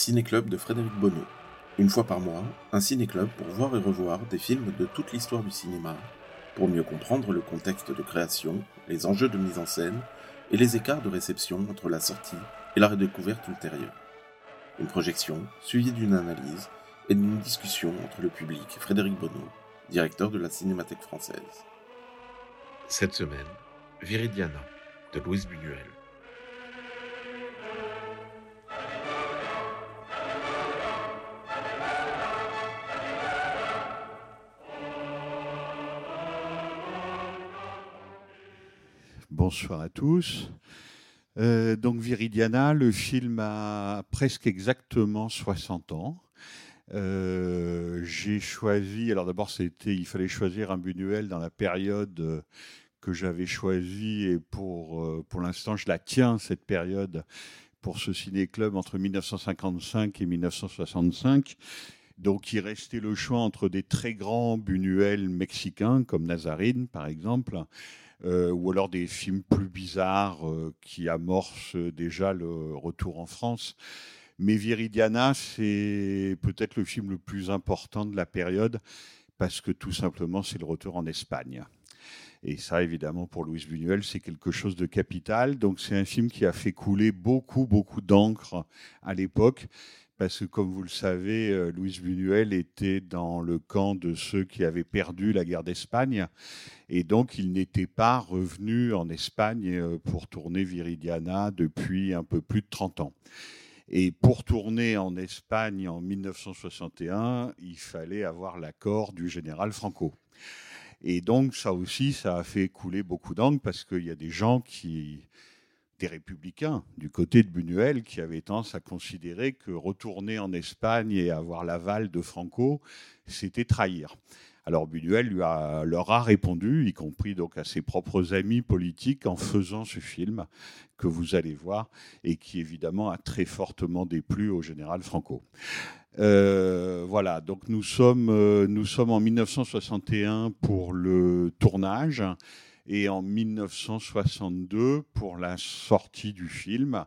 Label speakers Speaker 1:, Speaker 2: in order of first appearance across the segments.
Speaker 1: Ciné-Club de Frédéric Bonneau. Une fois par mois, un ciné-club pour voir et revoir des films de toute l'histoire du cinéma, pour mieux comprendre le contexte de création, les enjeux de mise en scène et les écarts de réception entre la sortie et la redécouverte ultérieure. Une projection suivie d'une analyse et d'une discussion entre le public et Frédéric Bonneau, directeur de la Cinémathèque française.
Speaker 2: Cette semaine, Viridiana de Louise Buñuel.
Speaker 3: Bonsoir à tous. Euh, donc Viridiana, le film a presque exactement 60 ans. Euh, j'ai choisi, alors d'abord c'était, il fallait choisir un Buñuel dans la période euh, que j'avais choisie et pour, pour l'instant je la tiens cette période pour ce ciné-club entre 1955 et 1965. Donc il restait le choix entre des très grands Buñuel mexicains comme Nazarine par exemple, euh, ou alors des films plus bizarres euh, qui amorcent déjà le retour en France. Mais Viridiana, c'est peut-être le film le plus important de la période parce que tout simplement, c'est le retour en Espagne. Et ça, évidemment, pour Louise Buñuel, c'est quelque chose de capital. Donc, c'est un film qui a fait couler beaucoup, beaucoup d'encre à l'époque. Parce que, comme vous le savez, euh, Louise Buñuel était dans le camp de ceux qui avaient perdu la guerre d'Espagne. Et donc, il n'était pas revenu en Espagne euh, pour tourner Viridiana depuis un peu plus de 30 ans. Et pour tourner en Espagne en 1961, il fallait avoir l'accord du général Franco. Et donc, ça aussi, ça a fait couler beaucoup d'encre parce qu'il y a des gens qui, des républicains du côté de Buñuel, qui avaient tendance à considérer que retourner en Espagne et avoir l'aval de Franco, c'était trahir. Alors Buñuel lui a, leur a répondu, y compris donc à ses propres amis politiques, en faisant ce film que vous allez voir et qui évidemment a très fortement déplu au général Franco. Euh, voilà, donc nous sommes, euh, nous sommes en 1961 pour le tournage et en 1962 pour la sortie du film.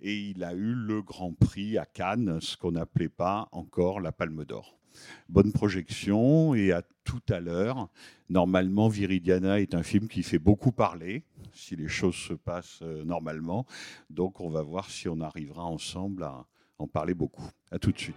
Speaker 3: Et il a eu le Grand Prix à Cannes, ce qu'on n'appelait pas encore la Palme d'Or. Bonne projection et à tout à l'heure. Normalement, Viridiana est un film qui fait beaucoup parler, si les choses se passent euh, normalement. Donc on va voir si on arrivera ensemble à en parler beaucoup. À tout de suite.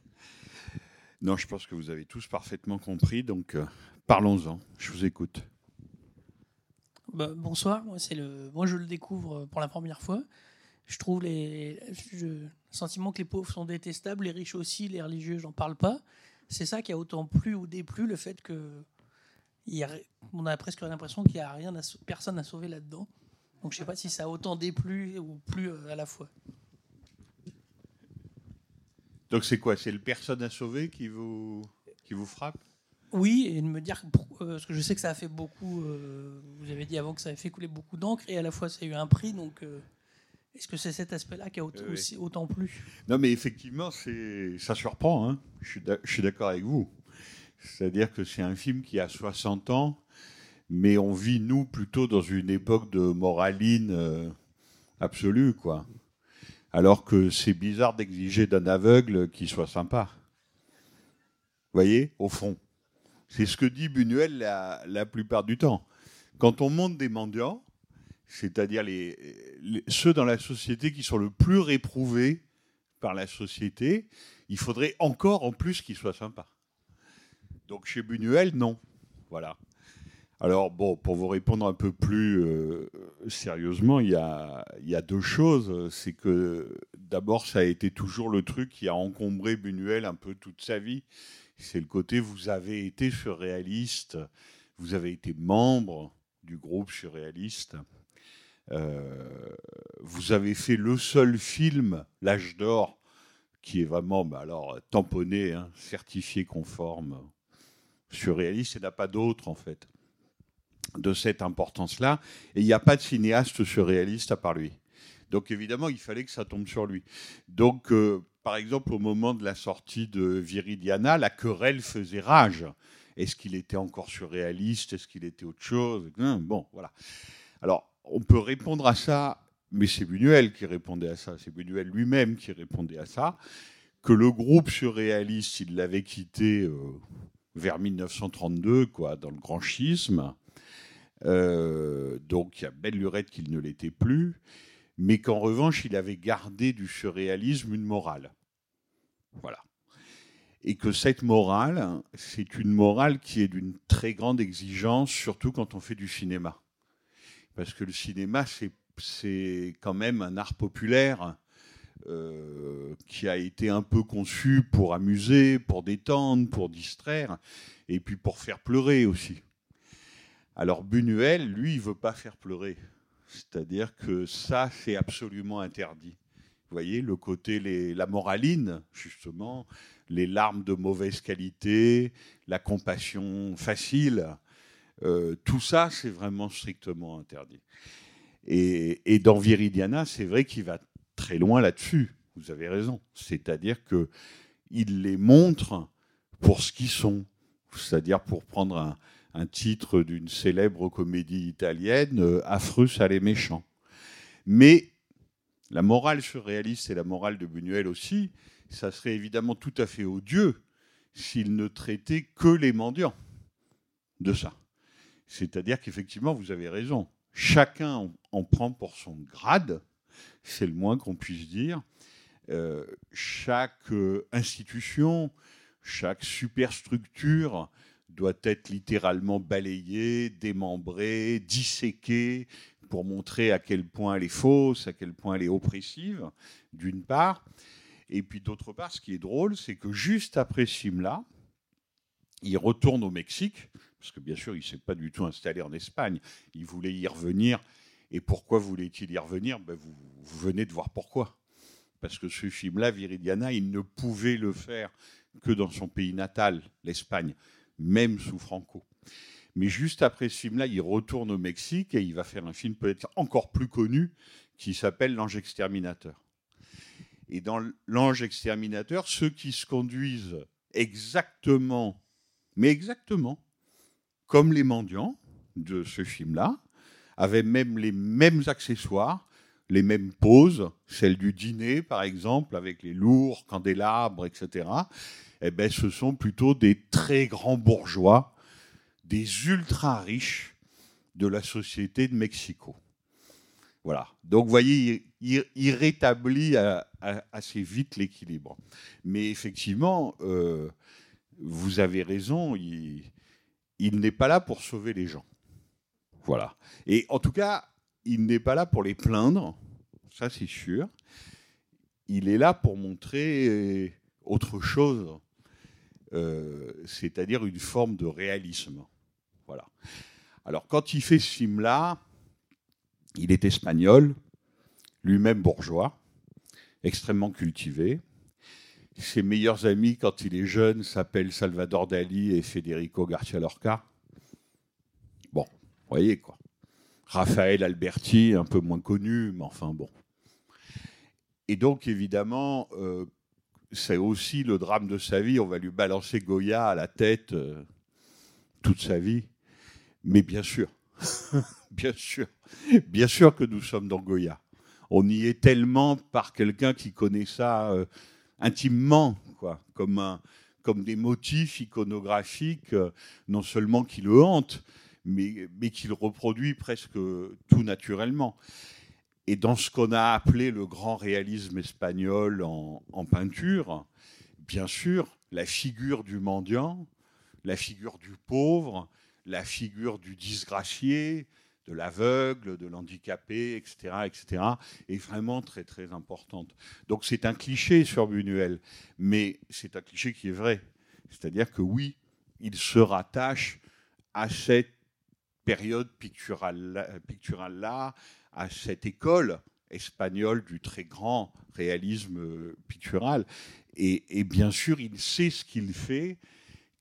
Speaker 3: Non, je pense que vous avez tous parfaitement compris, donc euh, parlons-en. Je vous écoute.
Speaker 4: Bah, bonsoir, moi, c'est le... moi je le découvre pour la première fois. Je trouve les... je- le sentiment que les pauvres sont détestables, les riches aussi, les religieux, j'en parle pas. C'est ça qui a autant plu ou déplu, le fait que a... on a presque l'impression qu'il n'y a rien à personne à sauver là-dedans. Donc je sais pas si ça a autant déplu ou plu euh, à la fois.
Speaker 3: Donc c'est quoi? C'est le personne à sauver qui vous, qui vous frappe?
Speaker 4: Oui, et de me dire, euh, parce que je sais que ça a fait beaucoup, euh, vous avez dit avant que ça avait fait couler beaucoup d'encre, et à la fois ça a eu un prix, donc euh, est-ce que c'est cet aspect-là qui a autant,
Speaker 3: Oui, oui.
Speaker 4: aussi, autant plu?
Speaker 3: Non, mais effectivement, c'est ça surprend. hein. Je suis d'a- je suis d'accord avec vous. C'est-à-dire que c'est un film qui a 60 ans mais on vit, nous, plutôt dans une époque de moraline euh, absolue, quoi. Alors que c'est bizarre d'exiger d'un aveugle qu'il soit sympa. Vous voyez, au fond. C'est ce que dit Buñuel la, plupart du temps. Quand on monte des mendiants, c'est-à-dire ceux dans la société qui sont le plus réprouvés par la société, il faudrait encore en plus qu'ils soient sympas. Donc chez Buñuel, non. Voilà. Alors bon, pour vous répondre un peu plus euh, sérieusement, il y, a, deux choses. C'est que d'abord, ça a été toujours le truc qui a encombré Buñuel un peu toute sa vie. C'est le côté vous avez été surréaliste, vous avez été membre du groupe surréaliste. Euh, vous avez fait le seul film, L'âge d'or, qui est vraiment, bah alors, tamponné, hein, certifié conforme, surréaliste, il n'y en a pas d'autre en fait, de cette importance-là. Et il n'y a pas de cinéaste surréaliste à part lui. Donc évidemment, il fallait que ça tombe sur lui. Donc, euh, par exemple, au moment de la sortie de Viridiana, la querelle faisait rage. Est-ce qu'il était encore surréaliste? Est-ce qu'il était autre chose? Hum, Bon, voilà. Alors, on peut répondre à ça, mais c'est Buñuel qui répondait à ça. C'est Buñuel lui-même qui répondait à ça. Que le groupe surréaliste, il l'avait quitté euh, vers 1932, quoi, dans le grand schisme. Euh, donc, il y a belle lurette qu'il ne l'était plus. Mais qu'en revanche, il avait gardé du surréalisme une morale. Voilà et que cette morale, c'est une morale qui est d'une très grande exigence, surtout quand on fait du cinéma. Parce que le cinéma, c'est, quand même un art populaire euh, qui a été un peu conçu pour amuser, pour détendre, pour distraire, et puis pour faire pleurer aussi. Alors Buñuel, lui, il veut pas faire pleurer. C'est-à-dire que ça, c'est absolument interdit. Vous voyez, le côté, la moraline, justement, les larmes de mauvaise qualité, la compassion facile, euh, tout ça, c'est vraiment strictement interdit. Et, et dans Viridiana, c'est vrai qu'il va très loin là-dessus. Vous avez raison. C'est-à-dire que il les montre pour ce qu'ils sont. C'est-à-dire pour prendre un, un titre d'une célèbre comédie italienne, euh, affreux, sale et méchant. Mais la morale surréaliste et la morale de Buñuel aussi, ça serait évidemment tout à fait odieux s'il ne traitait que les mendiants de ça. C'est-à-dire qu'effectivement, vous avez raison. Chacun en- en prend pour son grade, c'est le moins qu'on puisse dire. Euh, chaque euh, institution, chaque superstructure doit être littéralement balayée, démembrée, disséquée pour montrer à quel point elle est fausse, à quel point elle est oppressive, d'une part. Et puis d'autre part, ce qui est drôle, c'est que juste après Simla, il retourne au Mexique, parce que bien sûr, il ne s'est pas du tout installé en Espagne. Il voulait y revenir. Et pourquoi voulait-il y revenir? Ben, vous, vous venez de voir pourquoi. Parce que ce film-là, Viridiana, il ne pouvait le faire que dans son pays natal, l'Espagne, même sous Franco. Mais juste après ce film-là, il retourne au Mexique et il va faire un film peut-être encore plus connu qui s'appelle L'Ange Exterminateur. Et dans L'Ange Exterminateur, ceux qui se conduisent exactement, mais exactement, comme les mendiants de ce film-là, avaient même les mêmes accessoires, les mêmes poses, celle du dîner par exemple, avec les lourds candélabres, etc. Eh ben, ce sont plutôt des très grands bourgeois, des ultra riches de la société de Mexico. Voilà. Donc, vous voyez, il, rétablit assez vite l'équilibre. Mais effectivement, euh, vous avez raison, il, il n'est pas là pour sauver les gens. Voilà. Et en tout cas, il n'est pas là pour les plaindre, ça c'est sûr. Il est là pour montrer autre chose, euh, c'est-à-dire une forme de réalisme. Voilà. Alors, quand il fait ce film-là, il est espagnol, lui-même bourgeois, extrêmement cultivé. Ses meilleurs amis, quand il est jeune, s'appellent Salvador Dali et Federico Garcia Lorca. Bon, vous voyez quoi. Raphaël Alberti, un peu moins connu, mais enfin bon. Et donc, évidemment, euh, c'est aussi le drame de sa vie. On va lui balancer Goya à la tête euh, toute sa vie. Mais bien sûr, bien sûr, bien sûr que nous sommes dans Goya. On y est tellement par quelqu'un qui connaît ça euh, intimement, quoi, comme, un, comme des motifs iconographiques, euh, non seulement qui le hantent, mais, mais qu'il reproduit presque tout naturellement. Et dans ce qu'on a appelé le grand réalisme espagnol en, peinture, bien sûr, la figure du mendiant, la figure du pauvre, la figure du disgracié, de l'aveugle, de l'handicapé, etc., etc., est vraiment très très importante. Donc c'est un cliché sur Buñuel, mais c'est un cliché qui est vrai. C'est-à-dire que oui, il se rattache à cette période picturale-là, à cette école espagnole du très grand réalisme pictural. Et, et bien sûr, il sait ce qu'il fait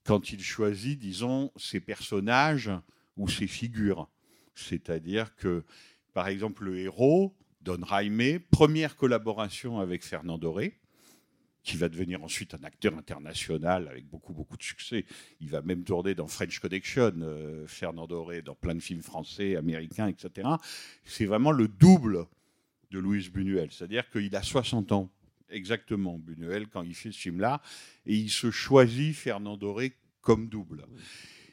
Speaker 3: quand il choisit, disons, ses personnages ou ses figures. C'est-à-dire que, par exemple, le héros, Don Jaime, première collaboration avec Fernand Doré, qui va devenir ensuite un acteur international avec beaucoup, beaucoup de succès. Il va même tourner dans French Connection, euh, Fernand Doré, dans plein de films français, américains, etc. C'est vraiment le double de Louis Buñuel. C'est-à-dire qu'il a 60 ans, exactement, Buñuel, quand il fait ce film-là, et il se choisit Fernand Doré comme double.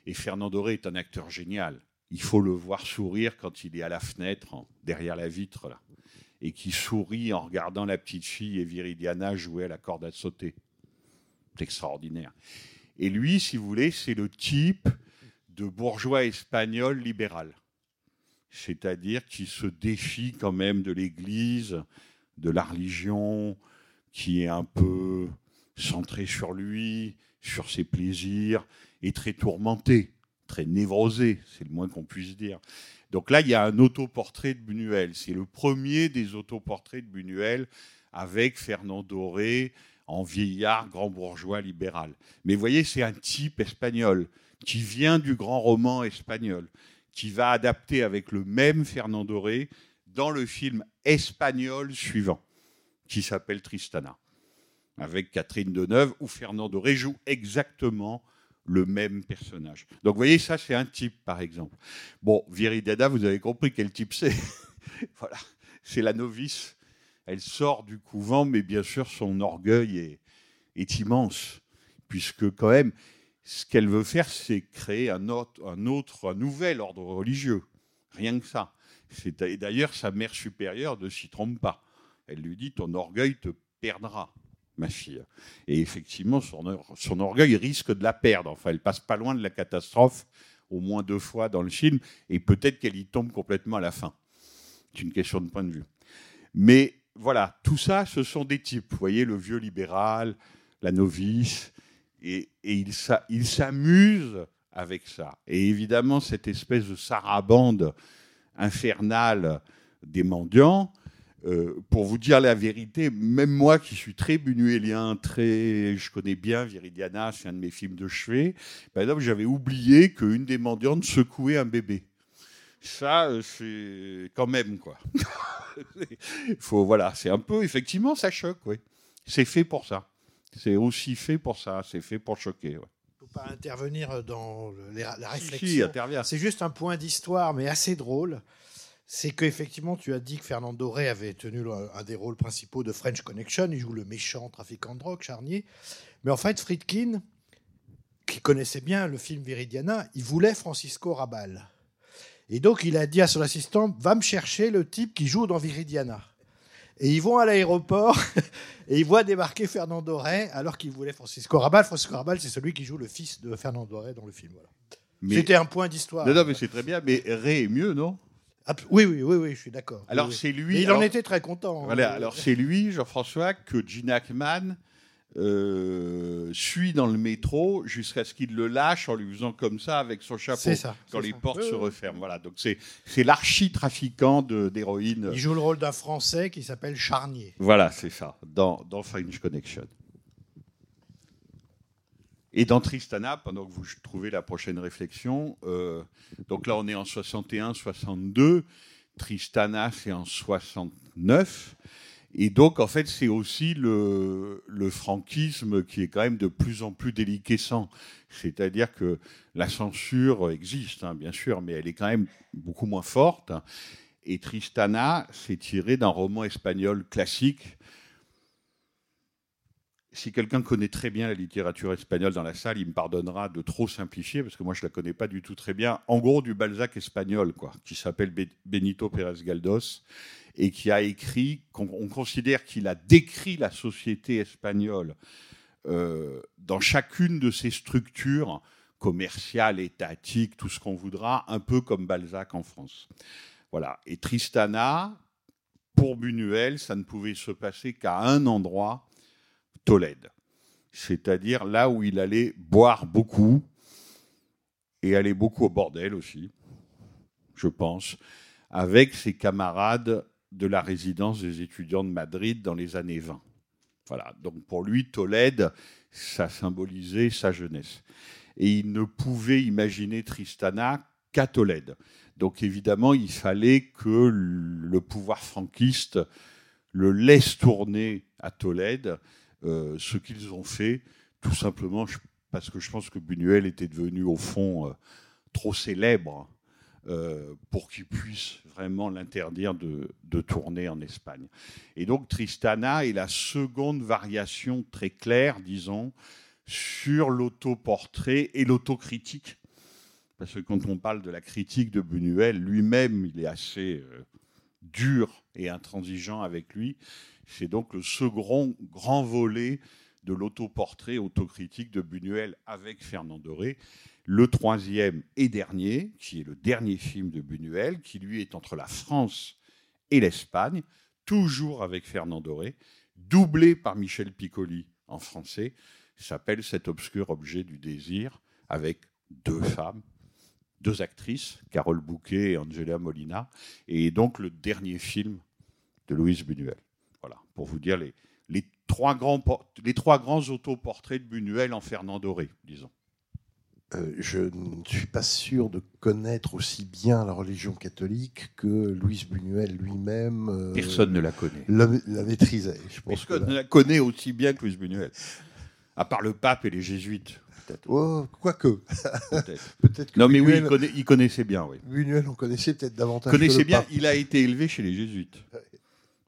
Speaker 3: Et Fernand Doré est un acteur génial. Il faut le voir sourire quand il est à la fenêtre, en- derrière la vitre, là, et qui sourit en regardant la petite fille et Viridiana jouer à la corde à sauter. C'est extraordinaire. Et lui, si vous voulez, c'est le type de bourgeois espagnol libéral. C'est-à-dire qui se défie quand même de l'Église, de la religion, qui est un peu centré sur lui, sur ses plaisirs, et très tourmenté, très névrosé, c'est le moins qu'on puisse dire. Donc là, il y a un autoportrait de Buñuel. C'est le premier des autoportraits de Buñuel avec Fernand Doré en vieillard grand bourgeois libéral. Mais vous voyez, c'est un type espagnol qui vient du grand roman espagnol, qui va adapter avec le même Fernand Doré dans le film espagnol suivant, qui s'appelle Tristana, avec Catherine Deneuve, où Fernand Doré joue exactement le même personnage. Donc vous voyez, ça c'est un type, par exemple. Bon, Viridiana, vous avez compris quel type c'est. voilà, c'est la novice. Elle sort du couvent, mais bien sûr, son orgueil est, immense, puisque quand même, ce qu'elle veut faire, c'est créer un autre, un autre, un nouvel ordre religieux. Rien que ça. Et d'ailleurs, sa mère supérieure ne s'y trompe pas. Elle lui dit Ton orgueil te perdra, ma fille. Et effectivement, son, or- son orgueil risque de la perdre. Enfin, elle passe pas loin de la catastrophe, au moins deux fois dans le film, et peut-être qu'elle y tombe complètement à la fin. C'est une question de point de vue. Mais voilà, tout ça, ce sont des types. Vous voyez, le vieux libéral, la novice, et, et il s'a- il s'amuse avec ça. Et évidemment, cette espèce de sarabande infernale des mendiants, euh, pour vous dire la vérité, même moi qui suis très buñuélien, très, je connais bien Viridiana, c'est un de mes films de chevet, par exemple, j'avais oublié qu'une des mendiantes secouait un bébé. Ça, euh, c'est quand même, quoi. Faut, voilà, c'est un peu, effectivement, ça choque, oui. C'est fait pour ça. C'est aussi fait pour ça, c'est fait pour choquer. ouais.
Speaker 5: Il ne faut pas intervenir dans le- les- la
Speaker 3: Si, si,
Speaker 5: réflexion.
Speaker 3: intervient.
Speaker 5: C'est juste un point d'histoire, mais assez drôle. C'est qu'effectivement, tu as dit que Fernand Doré avait tenu un des rôles principaux de French Connection. Il joue le méchant trafiquant de drogue, Charnier. Mais en fait, Friedkin, qui connaissait bien le film Viridiana, il voulait Francisco Rabal. Et donc, il a dit à son assistant Va me chercher le type qui joue dans Viridiana. Et ils vont à l'aéroport et ils voient débarquer Fernand Doré alors qu'il voulait Francisco Rabal. Francisco Rabal, c'est celui qui joue le fils de Fernand Doré dans le film. Voilà. C'était un point d'histoire.
Speaker 3: Non, non, mais c'est très bien, mais Ray est mieux, non?
Speaker 5: Oui, oui, oui, oui, je suis d'accord.
Speaker 3: Alors
Speaker 5: Oui,
Speaker 3: c'est lui.
Speaker 5: Et il
Speaker 3: alors-
Speaker 5: en était très content. hein.
Speaker 3: Voilà, alors c'est lui, Jean-François, que Gene Hackman euh, suit dans le métro jusqu'à ce qu'il le lâche en lui faisant comme ça avec son chapeau
Speaker 5: ça,
Speaker 3: quand les
Speaker 5: ça.
Speaker 3: portes
Speaker 5: Oui,
Speaker 3: se
Speaker 5: oui.
Speaker 3: referment. Voilà, donc c'est l'archi-trafiquant d'héroïne.
Speaker 5: Il joue le rôle d'un Français qui s'appelle Charnier.
Speaker 3: Voilà, c'est ça, dans, dans French Connection. Et dans Tristana, pendant que vous trouvez la prochaine réflexion, euh, donc là on est en 61-62, Tristana c'est en 69, Et donc, en fait, c'est aussi le, franquisme qui est quand même de plus en plus déliquescent. C'est-à-dire que la censure existe, hein, bien sûr, mais elle est quand même beaucoup moins forte. Et Tristana, c'est tiré d'un roman espagnol classique. Si quelqu'un connaît très bien la littérature espagnole dans la salle, il me pardonnera de trop simplifier, parce que moi je ne la connais pas du tout très bien. En gros, du Balzac espagnol, quoi, qui s'appelle Be- Benito Pérez Galdós, et qui a écrit, qu'on on considère qu'il a décrit la société espagnole euh, dans chacune de ses structures commerciales, étatiques, tout ce qu'on voudra, un peu comme Balzac en France. Voilà. Et Tristana, pour Buñuel, ça ne pouvait se passer qu'à un endroit, Tolède. C'est-à-dire là où il allait boire beaucoup et aller beaucoup au bordel aussi, je pense, avec ses camarades de la résidence des étudiants de Madrid dans les années 20. Voilà. Donc pour lui, Tolède, ça symbolisait sa jeunesse. Et il ne pouvait imaginer Tristana qu'à Tolède. Donc évidemment, il fallait que le pouvoir franquiste le laisse tourner à Tolède, ce qu'ils ont fait, tout simplement parce que je pense que Buñuel était devenu au fond euh, trop célèbre euh, pour qu'il puisse vraiment l'interdire de, tourner en Espagne. Et donc Tristana est la seconde variation très claire, disons, sur l'autoportrait et l'autocritique. Parce que quand on parle de la critique de Buñuel, lui-même, il est assez euh, dur et intransigeant avec lui. C'est donc le second grand volet de l'autoportrait autocritique de Buñuel avec Fernand Doré. Le troisième et dernier, qui est le dernier film de Buñuel, qui lui est entre la France et l'Espagne, toujours avec Fernand Doré, doublé par Michel Piccoli en français, s'appelle Cet obscur objet du désir, avec deux femmes, deux actrices, Carole Bouquet et Angela Molina, et donc le dernier film de Louise Buñuel. Voilà, pour vous dire les, les, trois, grands, les trois grands autoportraits de Buñuel en Fernand Doré, disons.
Speaker 6: Euh, je ne suis pas sûr de connaître aussi bien la religion catholique que Louis Buñuel lui-même. euh,
Speaker 3: Personne ne la connaît.
Speaker 6: La, la maîtrisait. Je pense
Speaker 3: Personne ne la connaît aussi bien que Louise Buñuel, à part le pape et les jésuites.
Speaker 6: Oh, quoique.
Speaker 3: Peut-être.
Speaker 6: Que
Speaker 3: Non, mais oui, il, connaît- il connaissait bien, oui.
Speaker 6: Buñuel, on connaissait peut-être davantage.
Speaker 3: connaissait
Speaker 6: que le
Speaker 3: bien,
Speaker 6: pape.
Speaker 3: il a été élevé chez les jésuites.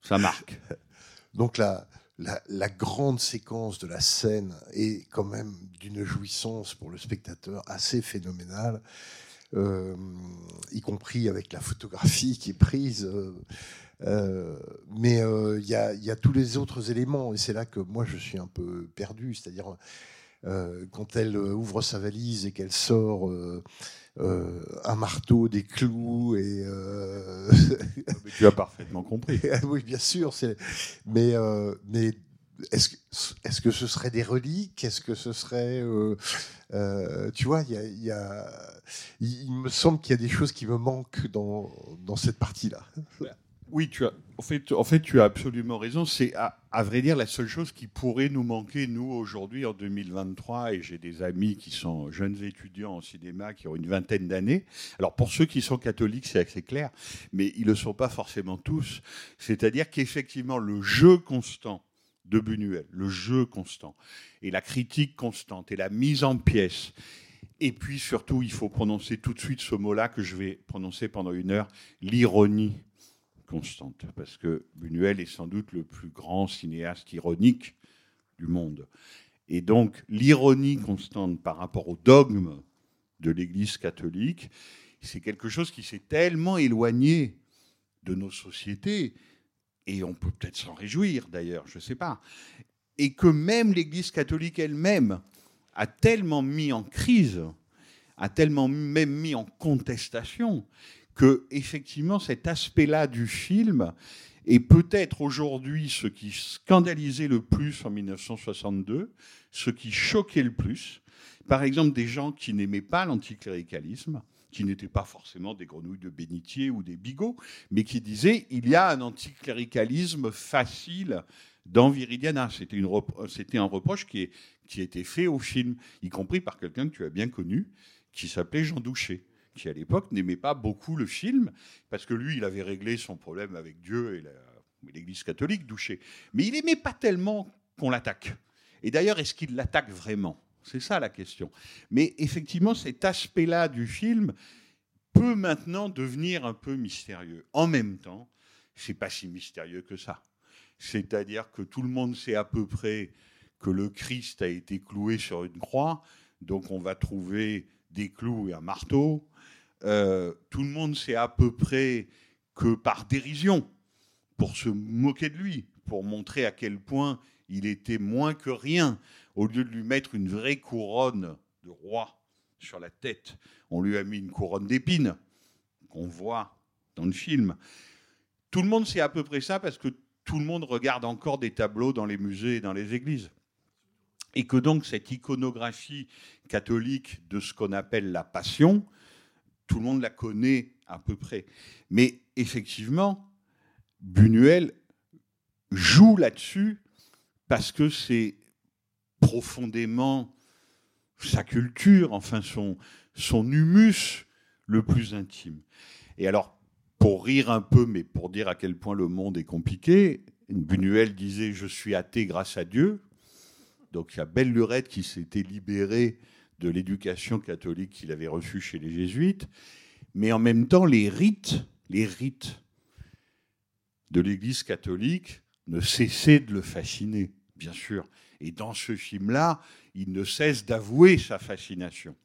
Speaker 3: Ça marque.
Speaker 6: Donc la, la, grande séquence de la scène est quand même d'une jouissance pour le spectateur assez phénoménale, euh, y compris avec la photographie qui est prise. euh, euh, mais il y, y a tous les autres éléments, et c'est là que moi je suis un peu perdu. C'est-à-dire, quand elle ouvre sa valise et qu'elle sort euh, un marteau, des clous et. euh,
Speaker 3: Mais tu as parfaitement compris.
Speaker 6: Ah oui, bien sûr. c'est- Mais, euh, mais est-ce que, est-ce que ce serait des reliques? Est-ce que ce serait. tu vois, il y a, il y a- il- il me semble qu'il y a des choses qui me manquent dans, dans cette partie-là.
Speaker 3: Oui, tu as, en, fait, tu as absolument raison. C'est, à, vrai dire, la seule chose qui pourrait nous manquer, nous, aujourd'hui, en 2023, et j'ai des amis qui sont jeunes étudiants en cinéma, qui ont une vingtaine d'années. Alors, pour ceux qui sont catholiques, c'est assez clair, mais ils ne le sont pas forcément tous. C'est-à-dire qu'effectivement, le jeu constant de Buñuel, le jeu constant, et la critique constante, et la mise en pièce, et puis surtout, il faut prononcer tout de suite ce mot-là que je vais prononcer pendant une heure, l'ironie constante, parce que Buñuel est sans doute le plus grand cinéaste ironique du monde. Et donc l'ironie constante par rapport au dogme de l'Église catholique, c'est quelque chose qui s'est tellement éloigné de nos sociétés, et on peut peut-être s'en réjouir d'ailleurs, je ne sais pas, et que même l'Église catholique elle-même a tellement mis en crise, a tellement même mis en contestation, que effectivement cet aspect-là du film est peut-être aujourd'hui ce qui scandalisait le plus en 1962, ce qui choquait le plus. Par exemple, des gens qui n'aimaient pas l'anticléricalisme, qui n'étaient pas forcément des grenouilles de bénitier ou des bigots, mais qui disaient il y a un anticléricalisme facile dans Viridiana. C'était, un reproche qui, est, qui été fait au film, y compris par quelqu'un que tu as bien connu, qui s'appelait Jean Douché, qui à l'époque n'aimait pas beaucoup le film, parce que lui, il avait réglé son problème avec Dieu et l'Église catholique, Doucher. Mais il aimait pas tellement qu'on l'attaque. Et d'ailleurs, est-ce qu'il l'attaque vraiment? C'est ça la question. Mais effectivement, cet aspect-là du film peut maintenant devenir un peu mystérieux. En même temps, c'est pas si mystérieux que ça. C'est-à-dire que tout le monde sait à peu près que le Christ a été cloué sur une croix, donc on va trouver des clous et un marteau. Euh, tout le monde sait à peu près que par dérision, pour se moquer de lui, pour montrer à quel point il était moins que rien, au lieu de lui mettre une vraie couronne de roi sur la tête, on lui a mis une couronne d'épines qu'on voit dans le film. Tout le monde sait à peu près ça parce que tout le monde regarde encore des tableaux dans les musées et dans les églises. Et que donc cette iconographie catholique de ce qu'on appelle la passion, tout le monde la connaît à peu près. Mais effectivement, Buñuel joue là-dessus parce que c'est profondément sa culture, enfin son, humus le plus intime. Et alors, pour rire un peu, mais pour dire à quel point le monde est compliqué, Buñuel disait Je suis athée grâce à Dieu. Donc il y a Belle Lurette qui s'était libérée de l'éducation catholique qu'il avait reçue chez les jésuites. Mais en même temps, les rites, de l'Église catholique ne cessaient de le fasciner, bien sûr. Et dans ce film-là, il ne cesse d'avouer sa fascination.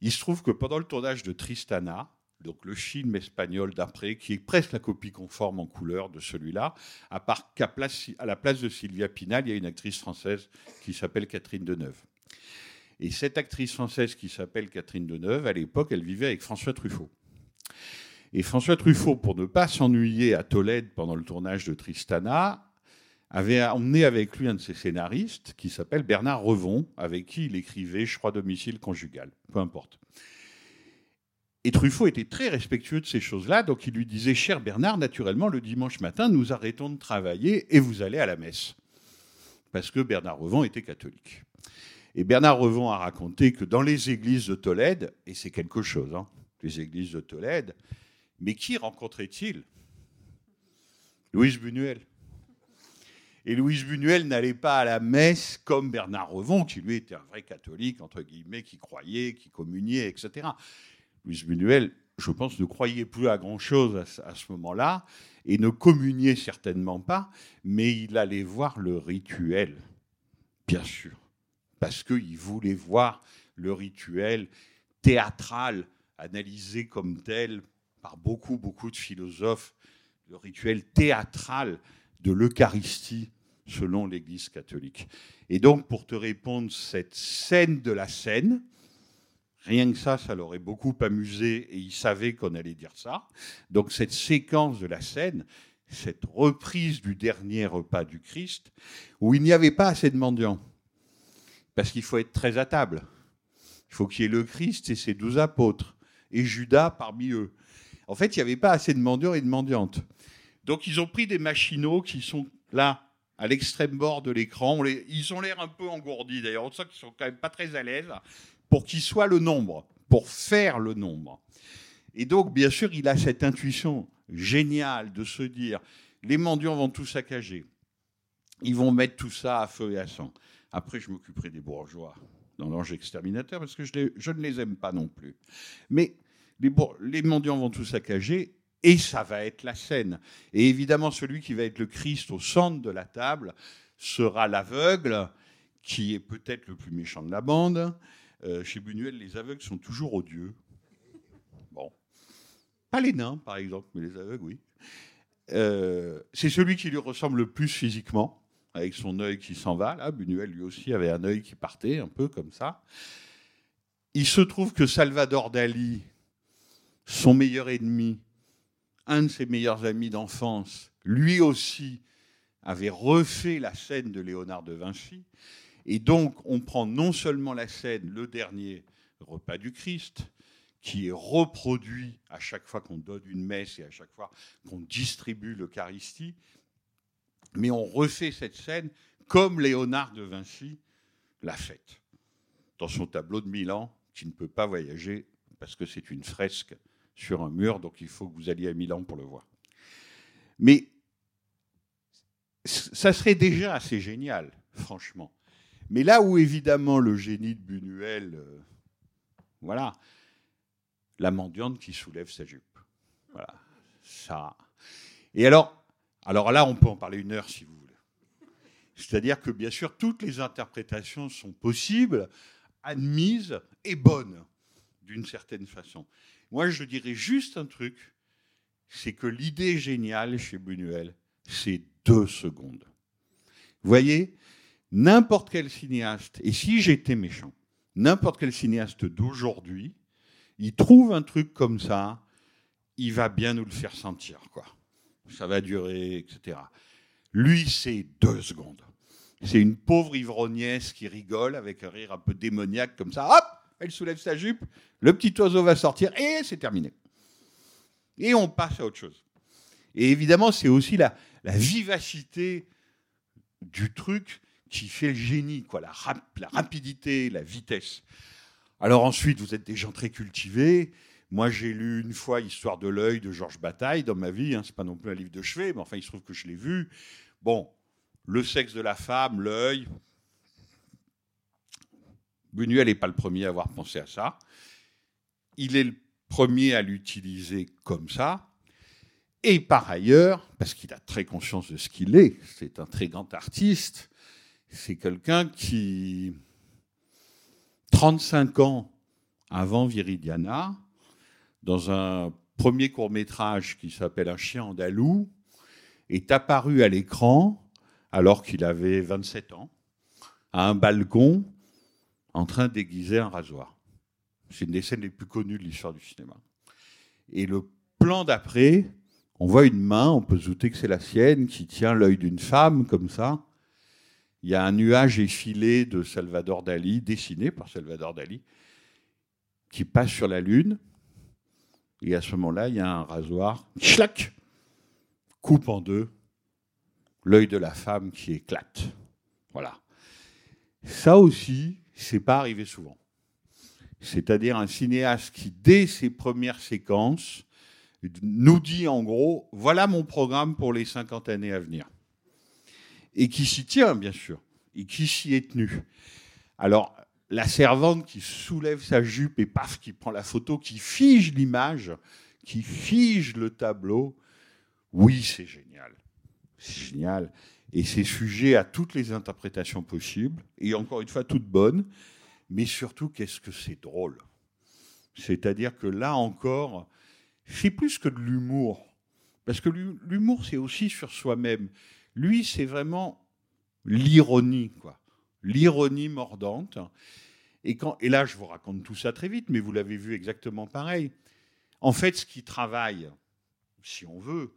Speaker 3: Il se trouve que pendant le tournage de Tristana, donc le film espagnol d'après, qui est presque la copie conforme en couleur de celui-là, à part qu'à la place de Sylvia Pinal, il y a une actrice française qui s'appelle Catherine Deneuve. Et cette actrice française qui s'appelle Catherine Deneuve, à l'époque, elle vivait avec François Truffaut. Et François Truffaut, pour ne pas s'ennuyer à Tolède pendant le tournage de Tristana, avait emmené avec lui un de ses scénaristes qui s'appelle Bernard Revon, avec qui il écrivait Je crois domicile conjugal, peu importe. Et Truffaut était très respectueux de ces choses-là, donc il lui disait Cher Bernard, naturellement, le dimanche matin, nous arrêtons de travailler et vous allez à la messe. Parce que Bernard Revon était catholique. Et Bernard Revon a raconté que dans les églises de Tolède, et c'est quelque chose, hein, les églises de Tolède, mais qui rencontrait-il? Louise Buñuel. Et Louise Buñuel n'allait pas à la messe comme Bernard Revon, qui lui était un vrai catholique, entre guillemets, qui croyait, qui communiait, etc. Louise Buñuel, je pense, ne croyait plus à grand-chose à, ce moment-là, et ne communiait certainement pas, mais il allait voir le rituel, bien sûr, parce qu'il voulait voir le rituel théâtral, analysé comme tel par beaucoup, beaucoup de philosophes, le rituel théâtral de l'Eucharistie selon l'Église catholique. Et donc, pour te répondre, cette scène de la scène, rien que ça, ça l'aurait beaucoup amusé et il savait qu'on allait dire ça. Donc, cette séquence de la scène, cette reprise du dernier repas du Christ, où il n'y avait pas assez de mendiants, parce qu'il faut être très à table. Il faut qu'il y ait le Christ et ses douze apôtres, et Judas parmi eux. En fait, il n'y avait pas assez de mendiants et de mendiantes. Donc ils ont pris des machinaux qui sont là, à l'extrême bord de l'écran. Ils ont l'air un peu engourdis d'ailleurs. On sent qu'ils sont quand même pas très à l'aise pour qu'ils soient le nombre, pour faire le nombre. Et donc, bien sûr, il a cette intuition géniale de se dire les mendiants vont tout saccager. Ils vont mettre tout ça à feu et à sang. Après, je m'occuperai des bourgeois dans l'ange exterminateur parce que je, ne les aime pas non plus. Mais les, les mendiants vont tout saccager et ça va être la scène. Et évidemment, celui qui va être le Christ au centre de la table sera l'aveugle, qui est peut-être le plus méchant de la bande. Euh, chez Buñuel, les aveugles sont toujours odieux. Bon. Pas les nains, par exemple, mais les aveugles, oui. Euh, c'est celui qui lui ressemble le plus physiquement, avec son œil qui s'en va. Là, Buñuel, lui aussi, avait un œil qui partait, un peu comme ça. Il se trouve que Salvador Dali, son meilleur ennemi, un de ses meilleurs amis d'enfance, lui aussi, avait refait la scène de Léonard de Vinci. Et donc, on prend non seulement la scène, le dernier repas du Christ, qui est reproduit à chaque fois qu'on donne une messe et à chaque fois qu'on distribue l'Eucharistie, mais on refait cette scène comme Léonard de Vinci l'a faite, dans son tableau de Milan, qui ne peut pas voyager parce que c'est une fresque sur un mur, donc il faut que vous alliez à Milan pour le voir. Mais ça serait déjà assez génial, franchement. Mais là où évidemment le génie de Buñuel, euh, voilà, la mendiante qui soulève sa jupe. Voilà, ça. Et alors, alors là, on peut en parler une heure si vous voulez. C'est-à-dire que bien sûr, toutes les interprétations sont possibles, admises et bonnes, d'une certaine façon. Moi, je dirais juste un truc, c'est que l'idée géniale chez Buñuel, c'est deux secondes. Vous voyez, n'importe quel cinéaste, et si j'étais méchant, n'importe quel cinéaste d'aujourd'hui, il trouve un truc comme ça, il va bien nous le faire sentir, quoi. Ça va durer, etc. Lui, c'est deux secondes. C'est une pauvre ivrognesse qui rigole avec un rire un peu démoniaque comme ça. Hop, elle soulève sa jupe, le petit oiseau va sortir et c'est terminé. Et on passe à autre chose. Et évidemment, c'est aussi la, la vivacité du truc qui fait le génie, quoi, la rapidité, la vitesse. Alors ensuite, vous êtes des gens très cultivés. Moi, j'ai lu une fois Histoire de l'œil de Georges Bataille dans ma vie. Hein, c'est pas non plus un livre de chevet, mais enfin, il se trouve que je l'ai vu. Bon, le sexe de la femme, l'œil. Buñuel n'est pas le premier à avoir pensé à ça. Il est le premier à l'utiliser comme ça. Et par ailleurs, parce qu'il a très conscience de ce qu'il est, c'est un très grand artiste, c'est quelqu'un qui, 35 ans avant Viridiana, dans un premier court métrage qui s'appelle Un chien andalou, est apparu à l'écran alors qu'il avait 27 ans, à un balcon, en train d'aiguiser un rasoir. C'est une des scènes les plus connues de l'histoire du cinéma. Et le plan d'après, on voit une main, on peut se douter que c'est la sienne, qui tient l'œil d'une femme comme ça. Il y a un nuage effilé de Salvador Dali, dessiné par Salvador Dali, qui passe sur la Lune. Et à ce moment-là, il y a un rasoir, schlac, coupe en deux l'œil de la femme qui éclate. Voilà. Ça aussi, c'est pas arrivé souvent. C'est-à-dire un cinéaste qui, dès ses premières séquences, nous dit en gros, voilà mon programme pour les 50 années à venir. Et qui s'y tient, bien sûr, et qui s'y est tenu. Alors, la servante qui soulève sa jupe et paf, qui prend la photo, qui fige l'image, qui fige le tableau, oui, c'est génial. C'est génial. Et c'est sujet à toutes les interprétations possibles, et encore une fois, toutes bonnes, mais surtout, qu'est-ce que c'est drôle. C'est-à-dire que là encore, c'est plus que de l'humour. Parce que l'hu- l'humour, c'est aussi sur soi-même. Lui, c'est vraiment l'ironie, quoi. L'ironie mordante. Et, là, je vous raconte tout ça très vite, mais vous l'avez vu exactement pareil. En fait, ce qui travaille, si on veut,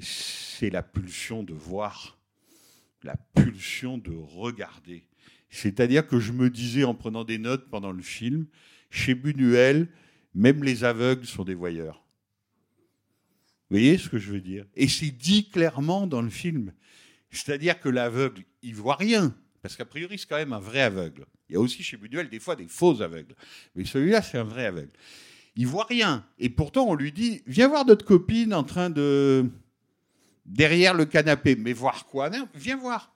Speaker 3: c'est la pulsion de voir, la pulsion de regarder. C'est-à-dire que je me disais en prenant des notes pendant le film, chez Buñuel, même les aveugles sont des voyeurs. Vous voyez ce que je veux dire? Et c'est dit clairement dans le film. C'est-à-dire que l'aveugle, il voit rien, parce qu'a priori, c'est quand même un vrai aveugle. Il y a aussi chez Buñuel des fois des faux aveugles. Mais celui-là, c'est un vrai aveugle. Il voit rien. Et pourtant, on lui dit Viens voir notre copine en train de. derrière le canapé. Mais voir quoi? Viens voir.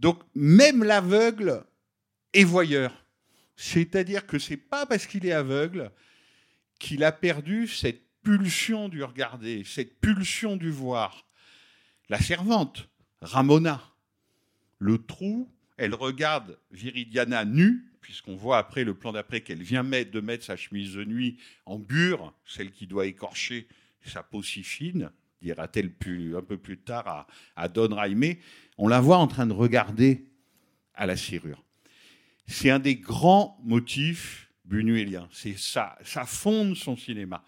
Speaker 3: Donc, même l'aveugle est voyeur. C'est-à-dire que c'est pas parce qu'il est aveugle qu'il a perdu cette pulsion du regarder, cette pulsion du voir. La servante, Ramona, le trou, elle regarde Viridiana nue, puisqu'on voit après le plan d'après qu'elle vient de mettre sa chemise de nuit en bure, celle qui doit écorcher sa peau si fine, dira-t-elle un peu plus tard à, Don Raimé. On la voit en train de regarder à la serrure. C'est un des grands motifs buñuéliens. C'est ça, ça fonde son cinéma.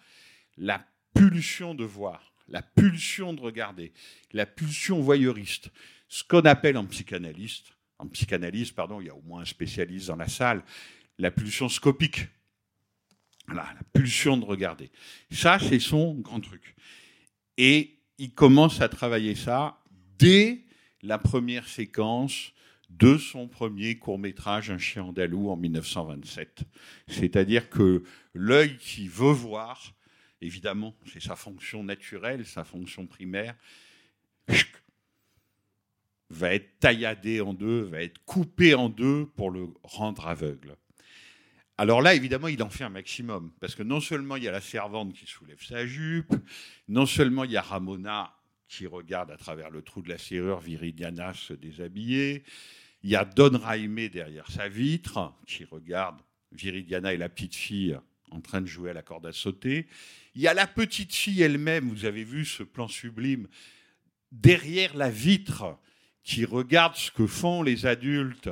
Speaker 3: La pulsion de voir, la pulsion de regarder, la pulsion voyeuriste. Ce qu'on appelle en psychanalyste, en psychanalyse, pardon, il y a au moins un spécialiste dans la salle, la pulsion scopique. Voilà, la pulsion de regarder. Ça, c'est son grand truc. Et il commence à travailler ça dès la première séquence de son premier court-métrage Un chien andalou en 1927. C'est-à-dire que l'œil qui veut voir, évidemment, c'est sa fonction naturelle, sa fonction primaire, va être tailladé en deux, va être coupé en deux pour le rendre aveugle. Alors là, évidemment, il en fait un maximum, parce que non seulement il y a la servante qui soulève sa jupe, non seulement il y a Ramona qui regarde à travers le trou de la serrure Viridiana se déshabiller, il y a Don Raimé derrière sa vitre qui regarde Viridiana et la petite fille en train de jouer à la corde à sauter. Il y a la petite fille elle-même, vous avez vu ce plan sublime, derrière la vitre qui regarde ce que font les adultes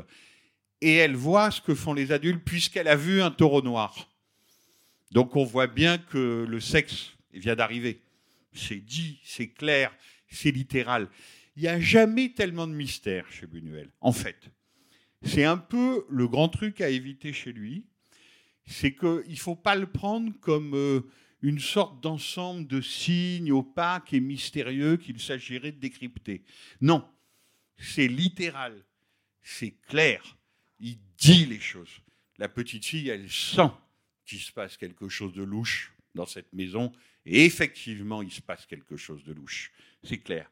Speaker 3: et elle voit ce que font les adultes puisqu'elle a vu un taureau noir. Donc on voit bien que le sexe vient d'arriver. C'est dit, c'est clair, c'est littéral. Il n'y a jamais tellement de mystère chez Buñuel, en fait. C'est un peu le grand truc à éviter chez lui, c'est qu'il ne faut pas le prendre comme euh, une sorte d'ensemble de signes opaques et mystérieux qu'il s'agirait de décrypter. Non, c'est littéral, c'est clair, il dit les choses. La petite fille, elle sent qu'il se passe quelque chose de louche dans cette maison, et effectivement, il se passe quelque chose de louche, c'est clair.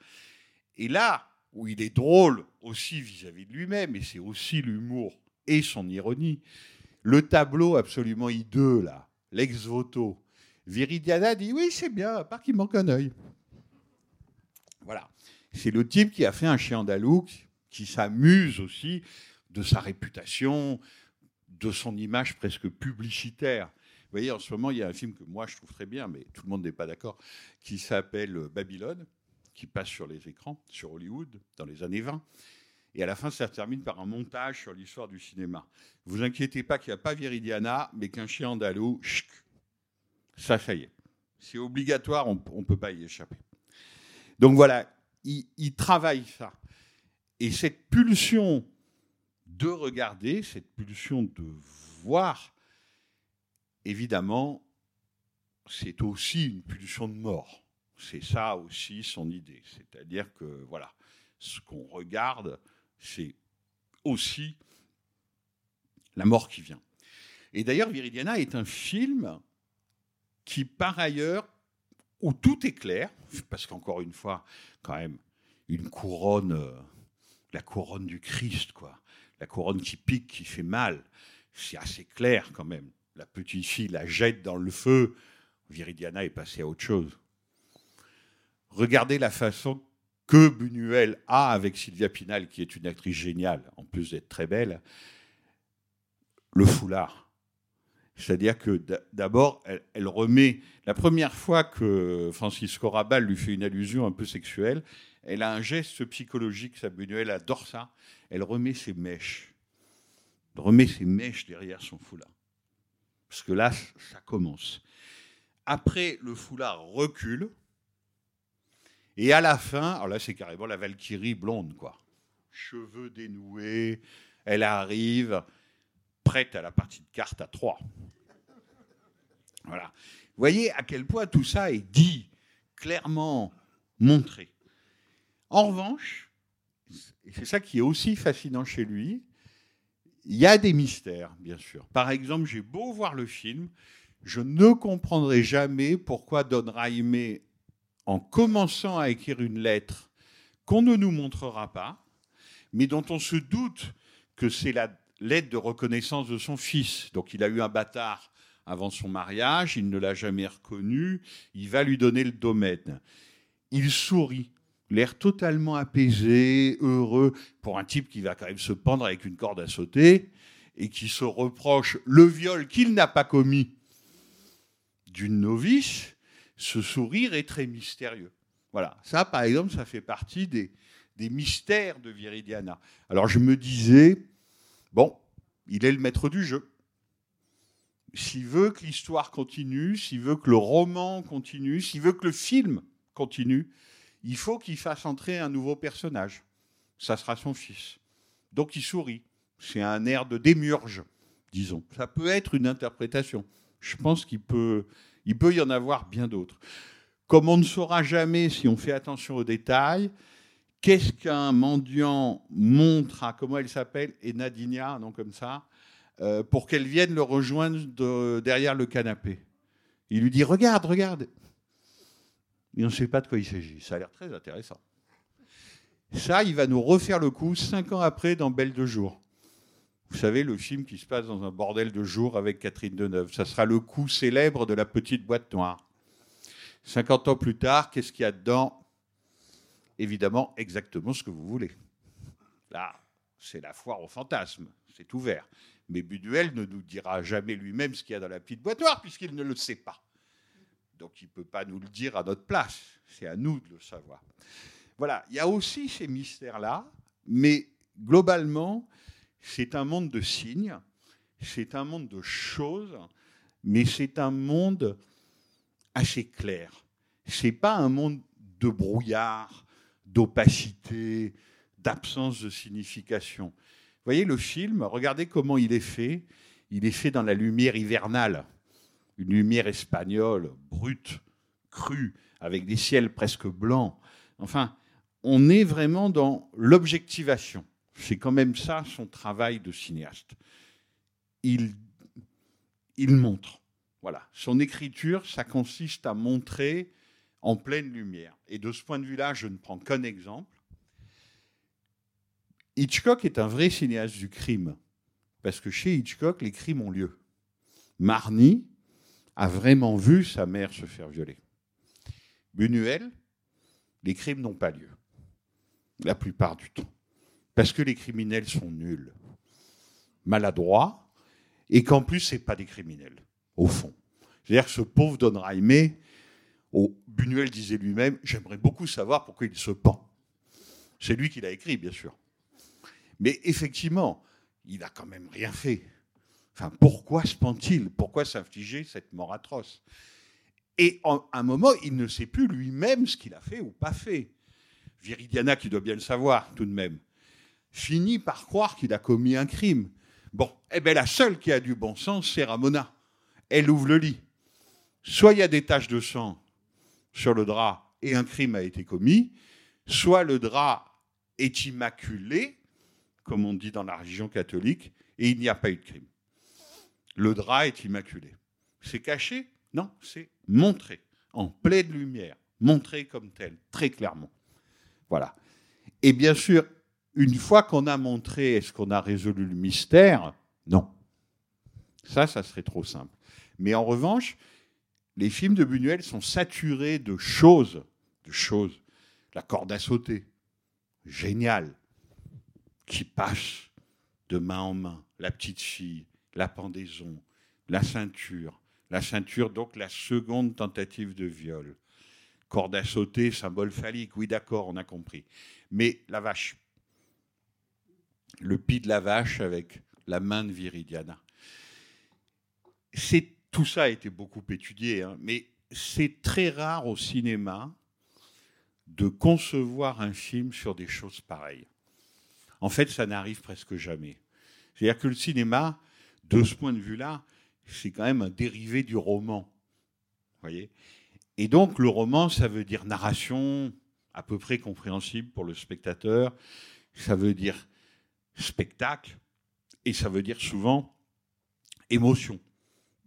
Speaker 3: Et là où il est drôle aussi vis-à-vis de lui-même, et c'est aussi l'humour et son ironie, le tableau absolument hideux, là, l'ex-voto, Viridiana dit oui, c'est bien, à part qu'il manque un œil. Voilà. C'est le type qui a fait un chien andalou, qui s'amuse aussi de sa réputation, de son image presque publicitaire. Vous voyez, en ce moment, il y a un film que moi je trouve très bien, mais tout le monde n'est pas d'accord, qui s'appelle Babylone, qui passe sur les écrans, sur Hollywood, dans les années 20. Et à la fin, ça termine par un montage sur l'histoire du cinéma. Vous inquiétez pas qu'il n'y a pas Viridiana, mais qu'un chien andalou, chk, ça, ça y est. C'est obligatoire, on ne peut pas y échapper. Donc voilà, il, il, travaille ça. Et cette pulsion de regarder, cette pulsion de voir, évidemment, c'est aussi une pulsion de mort. C'est ça aussi son idée. C'est-à-dire que, voilà, ce qu'on regarde, c'est aussi la mort qui vient. Et d'ailleurs, Viridiana est un film qui, par ailleurs, où tout est clair, parce qu'encore une fois, quand même, une couronne, euh, la couronne du Christ, quoi, la couronne qui pique, qui fait mal, c'est assez clair quand même. La petite fille la jette dans le feu, Viridiana est passée à autre chose. Regardez la façon que Buñuel a avec Sylvia Pinal, qui est une actrice géniale, en plus d'être très belle, le foulard. C'est-à-dire que d'abord, elle, remet. La première fois que Francisco Rabal lui fait une allusion un peu sexuelle, elle a un geste psychologique, ça Buñuel adore ça. Elle remet ses mèches. Elle remet ses mèches derrière son foulard. Parce que là, ça commence. Après, le foulard recule, et à la fin, alors là, c'est carrément la Valkyrie blonde, quoi. Cheveux dénoués, elle arrive, prête à la partie de cartes à trois. Voilà. Vous voyez à quel point tout ça est dit, clairement montré. En revanche, c'est ça qui est aussi fascinant chez lui, il y a des mystères, bien sûr. Par exemple, j'ai beau voir le film, je ne comprendrai jamais pourquoi Don Raimé en commençant à écrire une lettre qu'on ne nous montrera pas, mais dont on se doute que c'est la lettre de reconnaissance de son fils. Donc il a eu un bâtard avant son mariage, il ne l'a jamais reconnu, il va lui donner le domaine. Il sourit, l'air totalement apaisé, heureux, pour un type qui va quand même se pendre avec une corde à sauter et qui se reproche le viol qu'il n'a pas commis d'une novice ce sourire est très mystérieux. Voilà, ça par exemple, ça fait partie des, des mystères de Viridiana. Alors je me disais, bon, il est le maître du jeu. S'il veut que l'histoire continue, s'il veut que le roman continue, s'il veut que le film continue, il faut qu'il fasse entrer un nouveau personnage. Ça sera son fils. Donc il sourit. C'est un air de démurge, disons. Ça peut être une interprétation. Je pense qu'il peut, il peut y en avoir bien d'autres. Comme on ne saura jamais, si on fait attention aux détails, qu'est-ce qu'un mendiant montre à, comment elle s'appelle, et Nadinia, non comme ça, euh, pour qu'elle vienne le rejoindre derrière le canapé. Il lui dit Regarde, regarde. Et on ne sait pas de quoi il s'agit. Ça a l'air très intéressant. Ça, il va nous refaire le coup cinq ans après dans Belle de jour. Vous savez, le film qui se passe dans un bordel de jour avec Catherine Deneuve. Ça sera le coup célèbre de la petite boîte noire. 50 ans plus tard, qu'est-ce qu'il y a dedans? Évidemment, exactement ce que vous voulez. Là, c'est la foire au fantasme, c'est ouvert. Mais Buduel ne nous dira jamais lui-même ce qu'il y a dans la petite boîte noire, puisqu'il ne le sait pas. Donc il ne peut pas nous le dire à notre place. C'est à nous de le savoir. Voilà, il y a aussi ces mystères-là, mais globalement, c'est un monde de signes, c'est un monde de choses, mais c'est un monde assez clair. C'est pas un monde de brouillard, d'opacité, d'absence de signification. Vous voyez le film, regardez comment il est fait. Il est fait dans la lumière hivernale, une lumière espagnole, brute, crue, avec des ciels presque blancs. Enfin, on est vraiment dans l'objectivation. C'est quand même ça son travail de cinéaste. Il, il montre. Voilà. Son écriture, ça consiste à montrer en pleine lumière. Et de ce point de vue-là, je ne prends qu'un exemple. Hitchcock est un vrai cinéaste du crime, parce que chez Hitchcock, les crimes ont lieu. Marnie a vraiment vu sa mère se faire violer. Buñuel, les crimes n'ont pas lieu, la plupart du temps, parce que les criminels sont nuls, maladroits, et qu'en plus, ce pas des criminels, au fond. C'est-à-dire que ce pauvre Don Raimé, au Buñuel disait lui-même, j'aimerais beaucoup savoir pourquoi il se pend. C'est lui qui l'a écrit, bien sûr. Mais effectivement, il n'a quand même rien fait. Enfin, pourquoi se pend-il? Pourquoi s'infliger cette mort atroce? Et à un moment, il ne sait plus lui-même ce qu'il a fait ou pas fait. Viridiana, qui doit bien le savoir tout de même, finit par croire qu'il a commis un crime. Bon, eh bien la seule qui a du bon sens, c'est Ramona. Elle ouvre le lit. Soit il y a des taches de sang sur le drap et un crime a été commis, soit le drap est immaculé comme on dit dans la religion catholique, et il n'y a pas eu de crime. Le drap est immaculé. C'est caché? Non, c'est montré, en pleine lumière, montré comme tel, très clairement. Voilà. Et bien sûr, une fois qu'on a montré, est-ce qu'on a résolu le mystère? Non. Ça, ça serait trop simple. Mais en revanche, les films de Buñuel sont saturés de choses, de choses. La corde à sauter, génial qui passe de main en main. La petite fille, la pendaison, la ceinture. La ceinture, donc la seconde tentative de viol. Corde à sauter, symbole phallique, oui d'accord, on a compris. Mais la vache, le pis de la vache avec la main de Viridiana. C'est, tout ça a été beaucoup étudié, hein, mais c'est très rare au cinéma de concevoir un film sur des choses pareilles. En fait, ça n'arrive presque jamais. C'est-à-dire que le cinéma, de ce point de vue-là, c'est quand même un dérivé du roman. Voyez Et donc, le roman, ça veut dire narration à peu près compréhensible pour le spectateur. Ça veut dire spectacle. Et ça veut dire souvent émotion,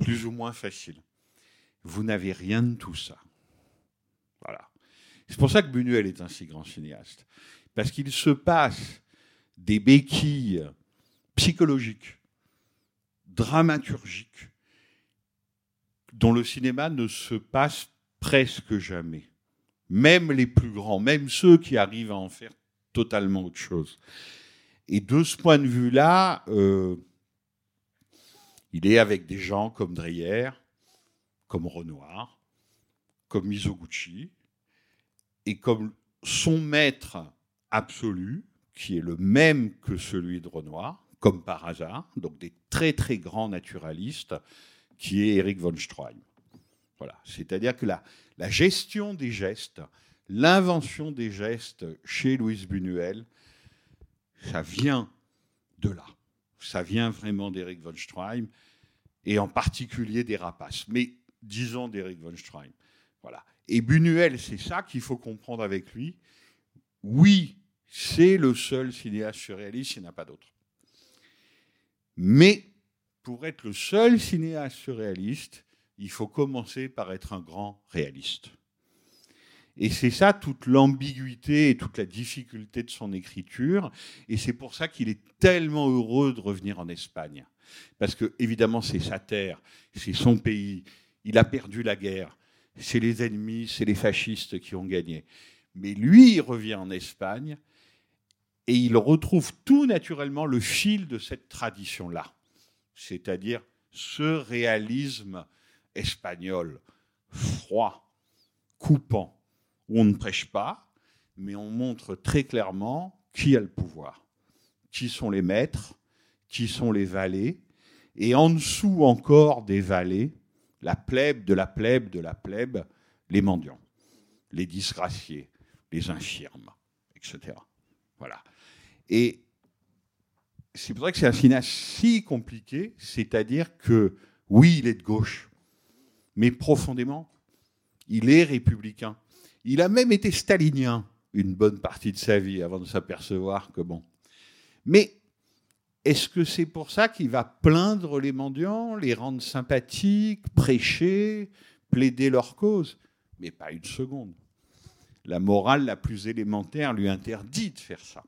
Speaker 3: plus ou moins facile. Vous n'avez rien de tout ça. Voilà. C'est pour ça que Buñuel est un si grand cinéaste. Parce qu'il se passe des béquilles psychologiques, dramaturgiques, dont le cinéma ne se passe presque jamais. Même les plus grands, même ceux qui arrivent à en faire totalement autre chose. Et de ce point de vue-là, euh, il est avec des gens comme Dreyer, comme Renoir, comme Mizoguchi, et comme son maître absolu, qui est le même que celui de Renoir, comme par hasard, donc des très très grands naturalistes, qui est Eric von Stroheim. Voilà, c'est-à-dire que la, la gestion des gestes, l'invention des gestes chez Louise Buñuel, ça vient de là. Ça vient vraiment d'Eric von Stroheim, et en particulier des rapaces. Mais disons d'Eric von Stroheim. Voilà. Et Buñuel, c'est ça qu'il faut comprendre avec lui. Oui, c'est le seul cinéaste surréaliste, il n'y en a pas d'autre. Mais pour être le seul cinéaste surréaliste, il faut commencer par être un grand réaliste. Et c'est ça toute l'ambiguïté et toute la difficulté de son écriture. Et c'est pour ça qu'il est tellement heureux de revenir en Espagne. Parce que, évidemment, c'est sa terre, c'est son pays. Il a perdu la guerre. C'est les ennemis, c'est les fascistes qui ont gagné. Mais lui, il revient en Espagne et il retrouve tout naturellement le fil de cette tradition-là. C'est-à-dire ce réalisme espagnol, froid, coupant, on ne prêche pas, mais on montre très clairement qui a le pouvoir, qui sont les maîtres, qui sont les valets, et en dessous encore des valets, la plèbe de la plèbe de la plèbe, les mendiants, les disgraciés, les infirmes, etc. Voilà. Et c'est pour ça que c'est un cinéaste si compliqué, c'est-à-dire que oui, il est de gauche, mais profondément, il est républicain. Il a même été stalinien une bonne partie de sa vie avant de s'apercevoir que bon. Mais est-ce que c'est pour ça qu'il va plaindre les mendiants, les rendre sympathiques, prêcher, plaider leur cause? Mais pas une seconde. La morale la plus élémentaire lui interdit de faire ça.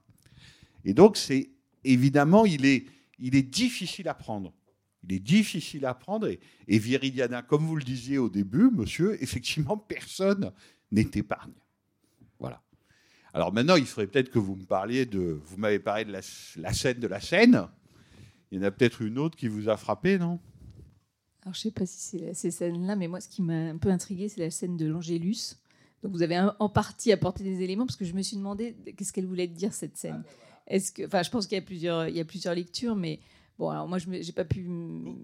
Speaker 3: Et donc, c'est évidemment, il est, il est difficile à prendre. Il est difficile à prendre. Et, et Viridiana, comme vous le disiez au début, monsieur, effectivement, personne n'est épargne. Voilà. Alors maintenant, il faudrait peut-être que vous me parliez de. Vous m'avez parlé de la, la, scène de la scène. Il y en a peut-être une autre qui vous a frappé, non?
Speaker 7: Alors je ne sais pas si c'est ces scènes-là, mais moi, ce qui m'a un peu intrigué, c'est la scène de l'Angélus. Donc vous avez en partie apporté des éléments parce que je me suis demandé qu'est-ce qu'elle voulait dire cette scène? Est-ce que, enfin, je pense qu'il y a plusieurs, il y a plusieurs lectures, mais bon, alors moi, je n'ai pas pu.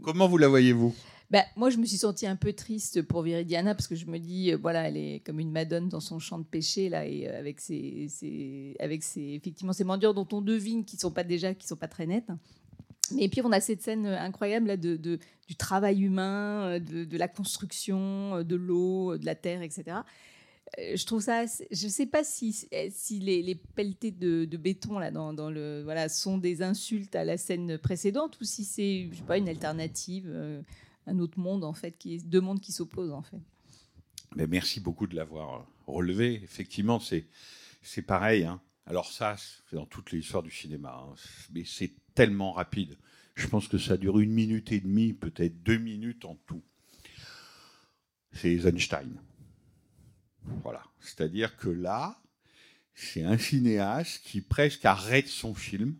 Speaker 3: Comment vous la voyez-vous?
Speaker 7: Ben, moi, je me suis sentie un peu triste pour Viridiana parce que je me dis, euh, voilà, elle est comme une madone dans son champ de péché là, et euh, avec ses, ses ses, effectivement ces mendiants dont on devine qu'ils sont pas déjà, qui sont pas très nets. Et puis on a cette scène incroyable là de, du travail humain, de, la construction, de l'eau, de la terre, etc. Euh, je trouve ça. Je ne sais pas si, si les, les pelletés de, béton là, dans, le, voilà, sont des insultes à la scène précédente ou si c'est pas, une alternative, euh, un autre monde, en fait, deux mondes qui s'opposent. En fait.
Speaker 3: Mais merci beaucoup de l'avoir relevé. Effectivement, c'est, c'est pareil. Hein. Alors, ça, c'est dans toutes les histoires du cinéma. Hein. Mais c'est tellement rapide. Je pense que ça dure une minute et demie, peut-être deux minutes en tout. C'est Eisenstein. Voilà. C'est-à-dire que là, c'est un cinéaste qui presque arrête son film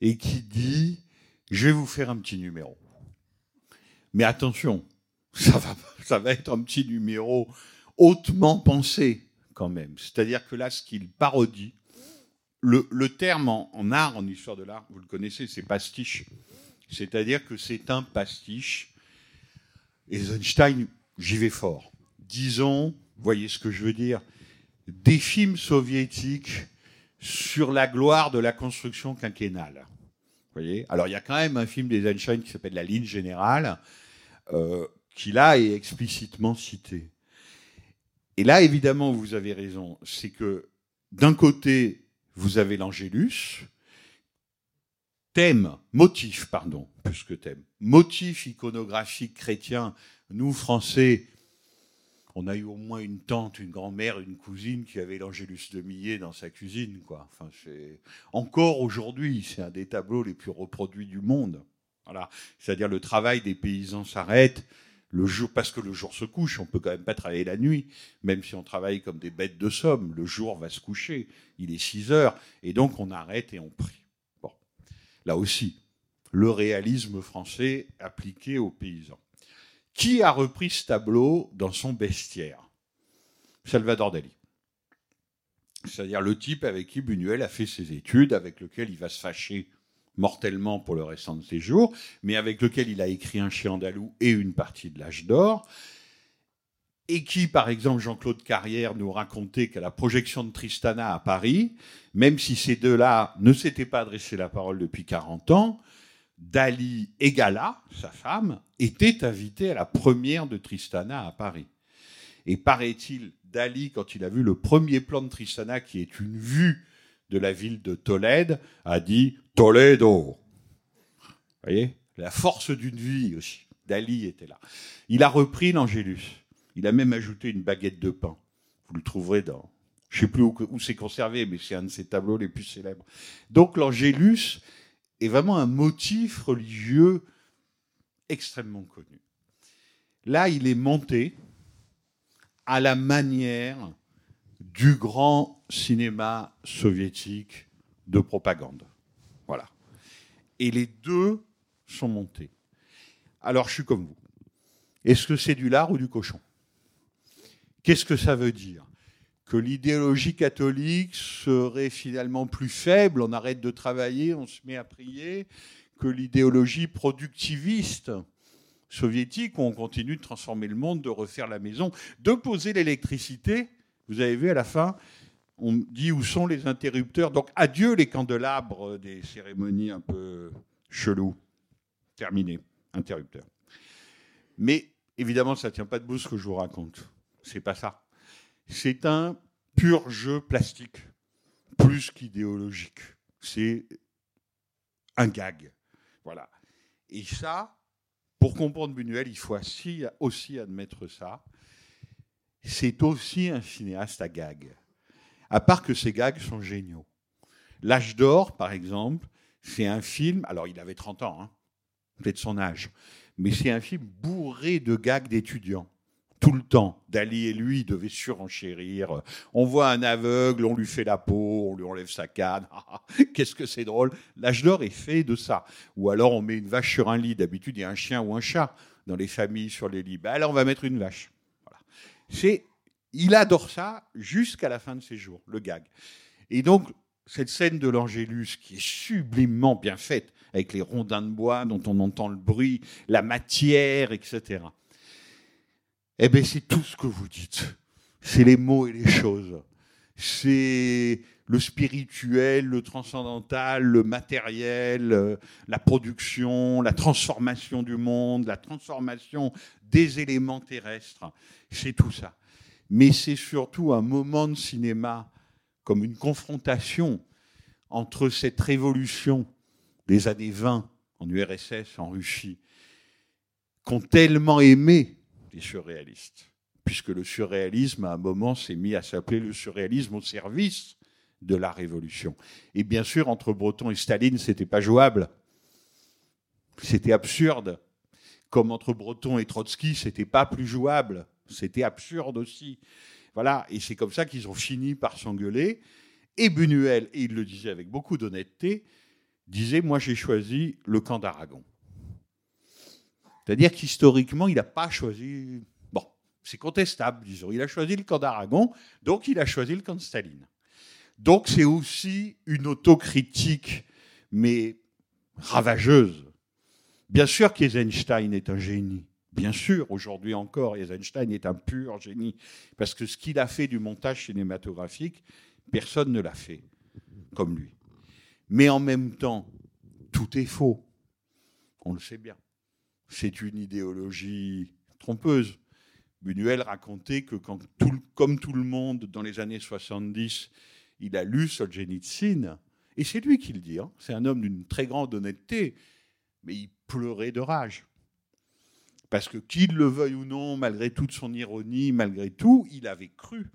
Speaker 3: et qui dit Je vais vous faire un petit numéro. Mais attention, ça va, être un petit numéro hautement pensé quand même. C'est-à-dire que là, ce qu'il parodie, le, terme en, art, en histoire de l'art, vous le connaissez, c'est pastiche. C'est-à-dire que c'est un pastiche. Eisenstein, j'y vais fort. Disons, voyez ce que je veux dire, des films soviétiques sur la gloire de la construction quinquennale. Voyez? Alors il y a quand même un film des Einstein qui s'appelle La ligne générale, euh, qui là est explicitement cité. Et là, évidemment, vous avez raison, c'est que d'un côté, vous avez l'Angélus, thème, motif, pardon, plus que thème, motif iconographique chrétien, nous, Français, on a eu au moins une tante, une grand-mère, une cousine qui avait l'Angélus de Millet dans sa cuisine. Quoi. Enfin. Encore aujourd'hui, c'est un des tableaux les plus reproduits du monde. C'est-à-dire le travail des paysans s'arrête le jour, parce que le jour se couche. On peut quand même pas travailler la nuit, même si on travaille comme des bêtes de somme. Le jour va se coucher. Il est 6 heures. Et donc on arrête et on prie. Bon. Là aussi, le réalisme français appliqué aux paysans. Qui a repris ce tableau dans son bestiaire? Salvador Dali. C'est-à-dire le type avec qui Buñuel a fait ses études, avec lequel il va se fâcher mortellement pour le restant de ses jours, mais avec lequel il a écrit un chien andalou et une partie de l'âge d'or, et qui, par exemple, Jean-Claude Carrière nous racontait qu'à la projection de Tristana à Paris, même si ces deux-là ne s'étaient pas adressé la parole depuis 40 ans, Dali et Gala, sa femme, étaient invités à la première de Tristana à Paris. Et paraît-il, Dali, quand il a vu le premier plan de Tristana, qui est une vue de la ville de Tolède, a dit Toledo. Vous voyez La force d'une vie aussi. Dali était là. Il a repris l'Angélus. Il a même ajouté une baguette de pain. Vous le trouverez dans. Je ne sais plus où, c'est conservé, mais c'est un de ses tableaux les plus célèbres. Donc l'Angélus est vraiment un motif religieux extrêmement connu. Là, il est monté à la manière du grand cinéma soviétique de propagande. Et les deux sont montés. Alors, je suis comme vous. Est-ce que c'est du lard ou du cochon? Qu'est-ce que ça veut dire? Que l'idéologie catholique serait finalement plus faible, on arrête de travailler, on se met à prier, que l'idéologie productiviste soviétique, où on continue de transformer le monde, de refaire la maison, de poser l'électricité. Vous avez vu à la fin, on dit où sont les interrupteurs. Donc adieu les candélabres des cérémonies un peu cheloues. Terminé, interrupteur. Mais évidemment, ça ne tient pas debout ce que je vous raconte. C'est pas ça. C'est un pur jeu plastique, plus qu'idéologique. C'est un gag. Voilà. Et ça, pour comprendre Buñuel, il faut aussi, aussi admettre ça. C'est aussi un cinéaste à gags. À part que ces gags sont géniaux. L'âge d'or, par exemple, c'est un film. Alors, il avait 30 ans, hein, peut-être son âge. Mais c'est un film bourré de gags d'étudiants tout le temps. Dali et lui devaient surenchérir. On voit un aveugle, on lui fait la peau, on lui enlève sa canne. Qu'est-ce que c'est drôle. L'âge d'or est fait de ça. Ou alors on met une vache sur un lit. D'habitude, il y a un chien ou un chat dans les familles sur les lits. Ben, alors on va mettre une vache. Voilà. C'est, il adore ça jusqu'à la fin de ses jours, le gag. Et donc, cette scène de l'Angélus qui est sublimement bien faite, avec les rondins de bois dont on entend le bruit, la matière, etc. Eh bien, c'est tout ce que vous dites. C'est les mots et les choses. C'est le spirituel, le transcendantal, le matériel, euh, la production, la transformation du monde, la transformation des éléments terrestres. C'est tout ça. Mais c'est surtout un moment de cinéma comme une confrontation entre cette révolution des années 20 en URSS, en Russie, qu'ont tellement aimé les surréalistes, puisque le surréalisme, à un moment, s'est mis à s'appeler le surréalisme au service de la révolution. Et bien sûr, entre Breton et Staline, c'était pas jouable. C'était absurde. Comme entre Breton et Trotsky, c'était pas plus jouable. C'était absurde aussi. Voilà. Et c'est comme ça qu'ils ont fini par s'engueuler. Et Buñuel, et il le disait avec beaucoup d'honnêteté, disait Moi, j'ai choisi le camp d'Aragon. C'est-à-dire qu'historiquement, il n'a pas choisi. Bon, c'est contestable, disons. Il a choisi le camp d'Aragon, donc il a choisi le camp de Staline. Donc c'est aussi une autocritique, mais ravageuse. Bien sûr qu'Eisenstein est un génie. Bien sûr, aujourd'hui encore, Eisenstein est un pur génie. Parce que ce qu'il a fait du montage cinématographique, personne ne l'a fait comme lui. Mais en même temps, tout est faux. On le sait bien c'est une idéologie trompeuse. Buñuel racontait que quand comme tout le monde dans les années 70, il a lu Solzhenitsyn, et c'est lui qui le dit, hein, c'est un homme d'une très grande honnêteté, mais il pleurait de rage. Parce que qu'il le veuille ou non, malgré toute son ironie, malgré tout, il avait cru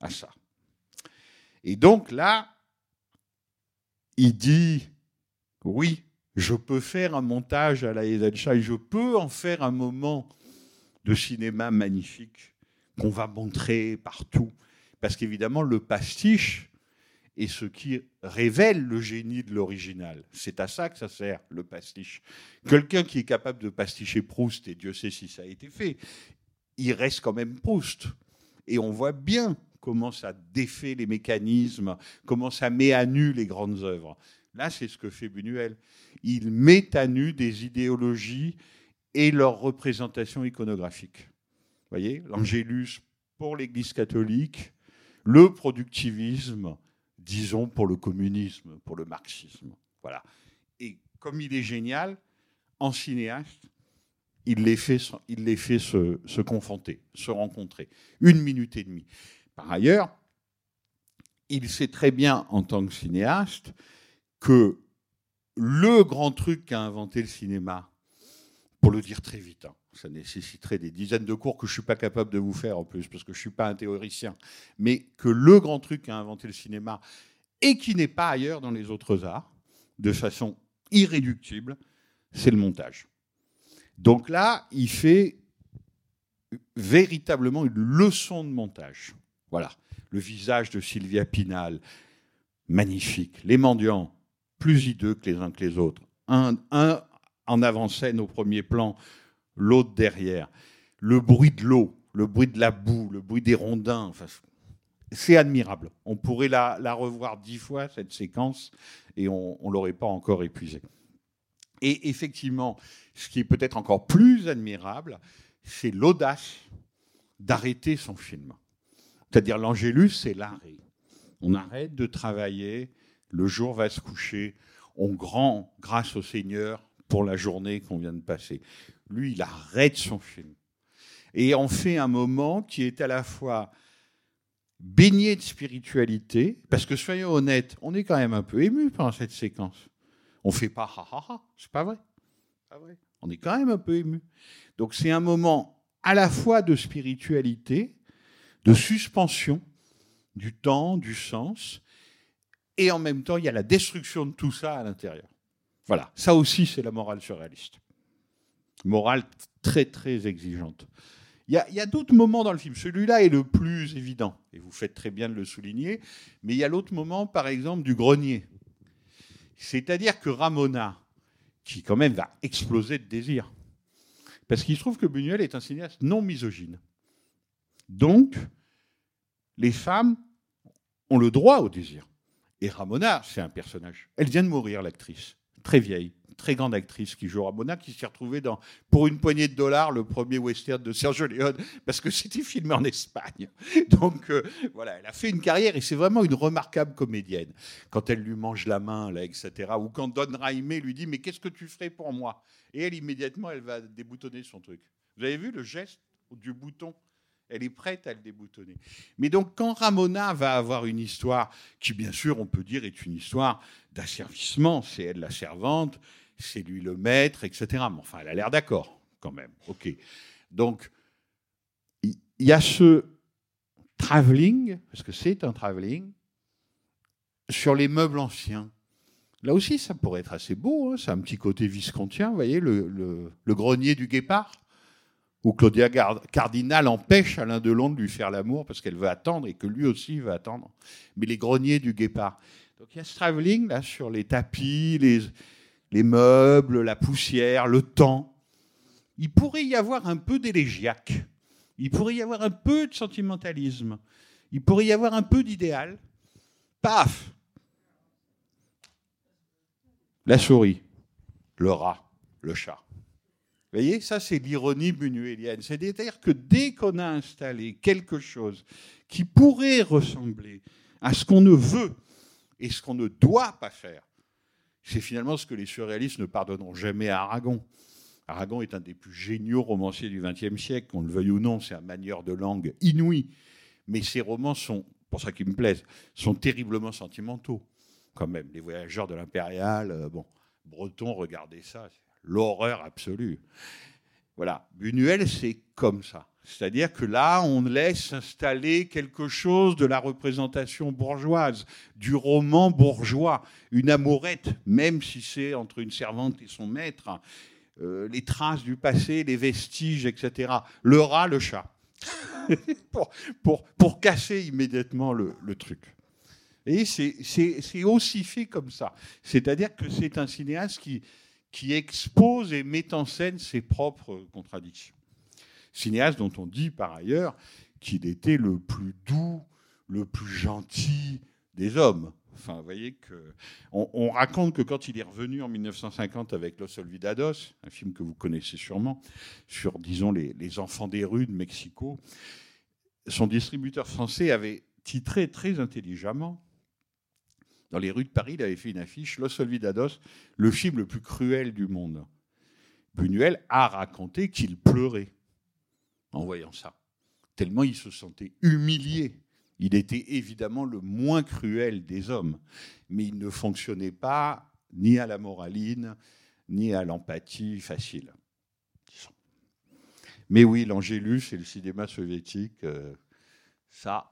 Speaker 3: à ça. Et donc là, il dit, oui, je peux faire un montage à la Eisenstein, je peux en faire un moment de cinéma magnifique qu'on va montrer partout. Parce qu'évidemment, le pastiche est ce qui révèle le génie de l'original. C'est à ça que ça sert, le pastiche. Quelqu'un qui est capable de pasticher Proust, et Dieu sait si ça a été fait, il reste quand même Proust. Et on voit bien comment ça défait les mécanismes, comment ça met à nu les grandes œuvres. Là, c'est ce que fait Buñuel il met à nu des idéologies et leurs représentations iconographiques. Vous voyez, l'angélus pour l'Église catholique, le productivisme, disons, pour le communisme, pour le marxisme. Voilà. Et comme il est génial, en cinéaste, il les fait, se confronter, se rencontrer. Une minute et demie. Par ailleurs, il sait très bien, en tant que cinéaste, que le grand truc qu'a inventé le cinéma pour le dire très vite. hein. Ça nécessiterait des dizaines de cours que je ne suis pas capable de vous faire en plus, parce que je ne suis pas un théoricien. Mais que le grand truc qu'a inventé le cinéma, et qui n'est pas ailleurs dans les autres arts, de façon irréductible, c'est le montage. Donc là, il fait véritablement une leçon de montage. Voilà. Le visage de Sylvia Pinal, magnifique. Les mendiants, plus hideux que les uns que les autres. Un, un en avant-scène au premier plan, l'autre derrière. Le bruit de l'eau, le bruit de la boue, le bruit des rondins. Enfin, c'est admirable. On pourrait la, la, revoir dix fois, cette séquence, et on ne l'aurait pas encore épuisée. Et effectivement, ce qui est peut-être encore plus admirable, c'est l'audace d'arrêter son film. C'est-à-dire l'Angélus, c'est l'arrêt. On arrête de travailler, le jour va se coucher, on grand grâce au Seigneur pour la journée qu'on vient de passer. Lui, il arrête son film. Et on fait un moment qui est à la fois baigné de spiritualité, parce que soyons honnêtes, on est quand même un peu ému pendant cette séquence. On fait pas ha ha ha, c'est pas vrai. Pas vrai. On est quand même un peu ému. Donc c'est un moment à la fois de spiritualité, de suspension du temps, du sens, et en même temps il y a la destruction de tout ça à l'intérieur. Voilà, ça aussi c'est la morale surréaliste. Morale très très exigeante. Il y a, a d'autres moments dans le film. Celui-là est le plus évident, et vous faites très bien de le souligner, mais il y a l'autre moment, par exemple, du grenier. C'est-à-dire que Ramona, qui quand même va exploser de désir, parce qu'il se trouve que Buñuel est un cinéaste non misogyne. Donc, les femmes ont le droit au désir. Et Ramona, c'est un personnage. Elle vient de mourir, l'actrice, très vieille, très grande actrice qui joue Ramona, qui s'est retrouvée dans, pour une poignée de dollars, le premier western de Sergio Leone, parce que c'était filmé en Espagne. Donc euh, voilà, elle a fait une carrière et c'est vraiment une remarquable comédienne. Quand elle lui mange la main, là, etc. Ou quand Don Raimé lui dit Mais qu'est-ce que tu ferais pour moi? Et elle, immédiatement, elle va déboutonner son truc. Vous avez vu le geste du bouton? Elle est prête à le déboutonner. Mais donc, quand Ramona va avoir une histoire qui, bien sûr, on peut dire est une histoire d'asservissement, c'est elle la servante, c'est lui le maître, etc. Mais enfin, elle a l'air d'accord, quand même. OK. Donc, il y a ce travelling, parce que c'est un travelling, sur les meubles anciens. Là aussi, ça pourrait être assez beau. Hein. C'est un petit côté viscontien, vous voyez, le, grenier du guépard où Claudia Cardinal empêche Alain Delon de lui faire l'amour parce qu'elle veut attendre et que lui aussi veut attendre. Mais les greniers du guépard. Donc il y a ce travelling là sur les tapis, les, les meubles, la poussière, le temps. Il pourrait y avoir un peu d'élégiaque. Il pourrait y avoir un peu de sentimentalisme. Il pourrait y avoir un peu d'idéal. Paf La souris, le rat, le chat. Vous voyez, ça c'est l'ironie buñuelienne. C'est-à-dire que dès qu'on a installé quelque chose qui pourrait ressembler à ce qu'on ne veut et ce qu'on ne doit pas faire, c'est finalement ce que les surréalistes ne pardonneront jamais à Aragon. Aragon est un des plus géniaux romanciers du XXe siècle, qu'on le veuille ou non, c'est un manière de langue inouï. Mais ses romans sont, pour ça qu'ils me plaisent, sont terriblement sentimentaux, quand même. Les voyageurs de l'impérial, euh, Breton, regardez ça, l'horreur absolue. Voilà, Buñuel, c'est comme ça. C'est-à-dire que là, on laisse installer quelque chose de la représentation bourgeoise, du roman bourgeois, une amourette, même si c'est entre une servante et son maître, euh, les traces du passé, les vestiges, etc. Le rat, le chat. pour, pour, pour, casser immédiatement le, le truc. Et c'est aussi fait comme ça. C'est-à-dire que c'est un cinéaste qui, qui expose et met en scène ses propres contradictions. Cinéaste dont on dit par ailleurs qu'il était le plus doux, le plus gentil des hommes. Enfin, voyez que on, on, raconte que quand il est revenu en 1950 avec Los Olvidados, un film que vous connaissez sûrement, sur disons les, les enfants des rues de Mexico, son distributeur français avait titré très intelligemment dans les rues de Paris, il avait fait une affiche Los Olvidados, le film le plus cruel du monde. Buñuel a raconté qu'il pleurait en voyant ça, tellement il se sentait humilié. Il était évidemment le moins cruel des hommes, mais il ne fonctionnait pas ni à la moraline, ni à l'empathie facile. Mais oui, l'Angélus et le cinéma soviétique, euh, ça,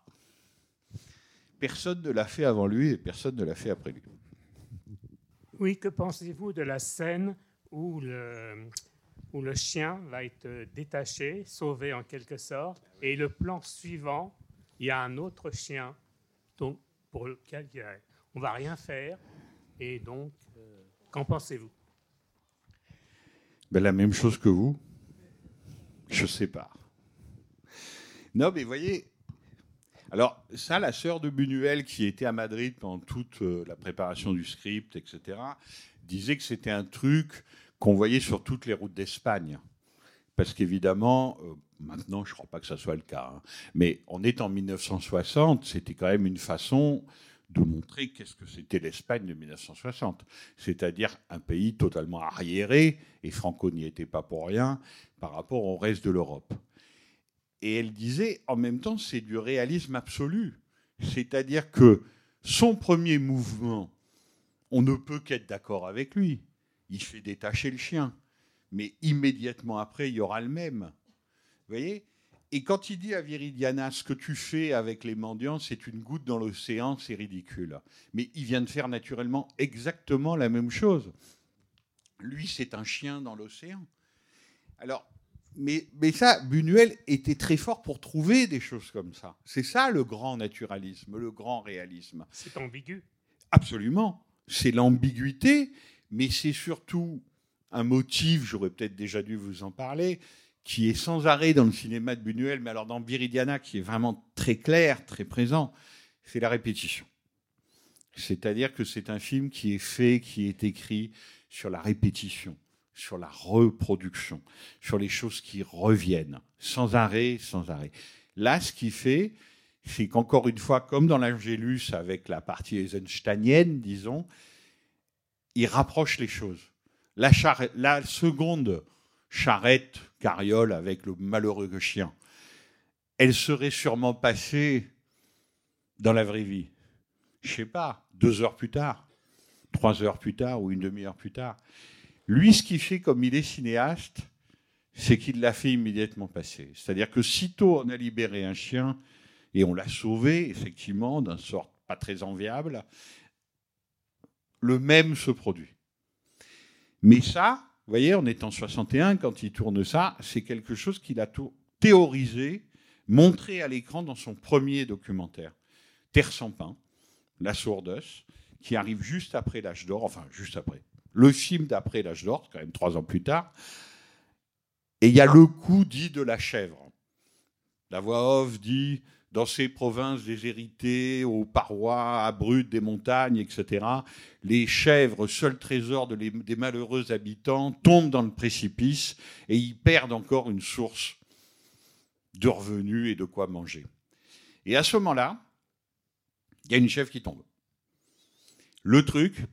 Speaker 3: personne ne l'a fait avant lui et personne ne l'a fait après lui.
Speaker 8: Oui, que pensez-vous de la scène où le, où le chien va être détaché, sauvé en quelque sorte, et le plan suivant, il y a un autre chien donc, pour lequel on va rien faire, et donc, euh, qu'en pensez-vous?
Speaker 3: Ben, la même chose que vous. Je sais pas. Non, mais voyez. Alors, ça, la sœur de Buñuel, qui était à Madrid pendant toute euh, la préparation du script, etc., disait que c'était un truc qu'on voyait sur toutes les routes d'Espagne. Parce qu'évidemment, euh, maintenant, je ne crois pas que ça soit le cas, hein, mais on est en 1960, c'était quand même une façon de montrer qu'est-ce que c'était l'Espagne de 1960. C'est-à-dire un pays totalement arriéré, et Franco n'y était pas pour rien, par rapport au reste de l'Europe. Et elle disait, en même temps, c'est du réalisme absolu. C'est-à-dire que son premier mouvement, on ne peut qu'être d'accord avec lui. Il fait détacher le chien. Mais immédiatement après, il y aura le même. Vous voyez? Et quand il dit à Viridiana, ce que tu fais avec les mendiants, c'est une goutte dans l'océan, c'est ridicule. Mais il vient de faire naturellement exactement la même chose. Lui, c'est un chien dans l'océan. Alors, mais, mais ça, Buñuel était très fort pour trouver des choses comme ça. C'est ça le grand naturalisme, le grand réalisme.
Speaker 8: C'est ambigu.
Speaker 3: Absolument. C'est l'ambiguïté, mais c'est surtout un motif, j'aurais peut-être déjà dû vous en parler, qui est sans arrêt dans le cinéma de Buñuel, mais alors dans Viridiana, qui est vraiment très clair, très présent, c'est la répétition. C'est-à-dire que c'est un film qui est fait, qui est écrit sur la répétition, sur la reproduction, sur les choses qui reviennent, sans arrêt, sans arrêt. Là, ce qu'il fait, c'est qu'encore une fois, comme dans l'Angélus, avec la partie eisensteinienne, disons, il rapproche les choses. La, seconde charrette, carriole avec le malheureux chien, elle serait sûrement passée dans la vraie vie. Je sais pas, deux heures plus tard, trois heures plus tard ou une demi-heure plus tard. Lui, ce qu'il fait comme il est cinéaste, c'est qu'il l'a fait immédiatement passer. C'est-à-dire que sitôt on a libéré un chien et on l'a sauvé, effectivement, d'un sort pas très enviable, le même se produit. Mais ça, vous voyez, on est en 61, quand il tourne ça, c'est quelque chose qu'il a tout théorisé, montré à l'écran dans son premier documentaire, Terre sans pain, La sourdeuse, qui arrive juste après l'âge d'or, enfin juste après, le film d'après l'âge d'or, quand même trois ans plus tard, et il y a le coup dit de la chèvre. La voix off dit dans ces provinces déshéritées, aux parois abruptes des montagnes, etc., les chèvres, seul trésor de les- des malheureux habitants, tombent dans le précipice et ils perdent encore une source de revenus et de quoi manger. Et à ce moment-là, il y a une chèvre qui tombe. Le truc,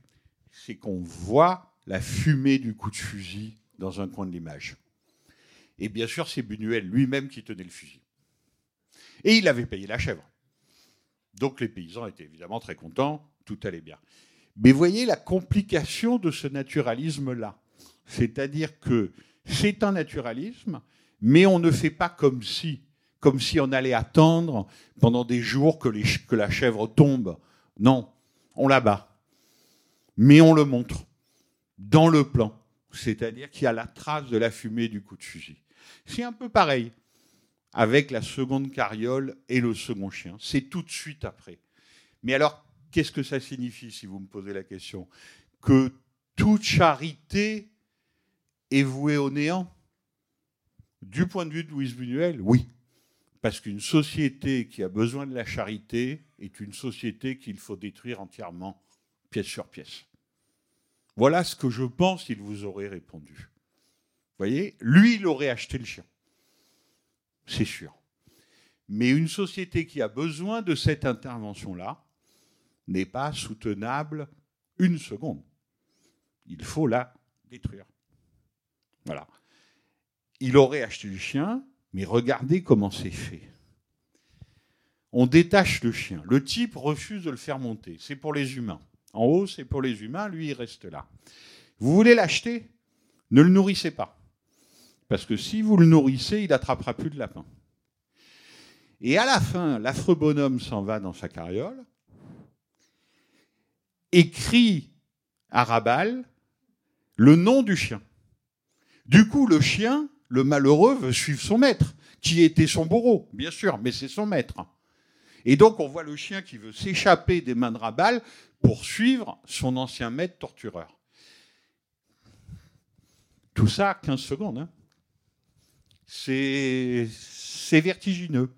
Speaker 3: c'est qu'on voit la fumée du coup de fusil dans un coin de l'image. Et bien sûr, c'est Buñuel lui-même qui tenait le fusil. Et il avait payé la chèvre. Donc les paysans étaient évidemment très contents, tout allait bien. Mais voyez la complication de ce naturalisme-là. C'est-à-dire que c'est un naturalisme, mais on ne fait pas comme si, comme si on allait attendre pendant des jours que, que la chèvre tombe. Non, on la bat. Mais on le montre dans le plan. C'est-à-dire qu'il y a la trace de la fumée du coup de fusil. C'est un peu pareil avec la seconde carriole et le second chien. C'est tout de suite après. Mais alors, qu'est-ce que ça signifie, si vous me posez la question? Que toute charité est vouée au néant? Du point de vue de Louise Buñuel, oui. Parce qu'une société qui a besoin de la charité est une société qu'il faut détruire entièrement, pièce sur pièce. Voilà ce que je pense qu'il vous aurait répondu. Vous voyez? Lui, il aurait acheté le chien. C'est sûr. Mais une société qui a besoin de cette intervention-là n'est pas soutenable une seconde. Il faut la détruire. Voilà. Il aurait acheté le chien, mais regardez comment c'est fait. On détache le chien. Le type refuse de le faire monter. C'est pour les humains. En haut, c'est pour les humains. Lui, il reste là. Vous voulez l'acheter? Ne le nourrissez pas. Parce que si vous le nourrissez, il n'attrapera plus de lapin. Et à la fin, l'affreux bonhomme s'en va dans sa carriole, écrit à Rabal le nom du chien. Du coup, le chien, le malheureux, veut suivre son maître, qui était son bourreau, bien sûr, mais c'est son maître. Et donc, on voit le chien qui veut s'échapper des mains de Rabal pour suivre son ancien maître tortureur. Tout ça, 15 secondes. hein. C'est vertigineux.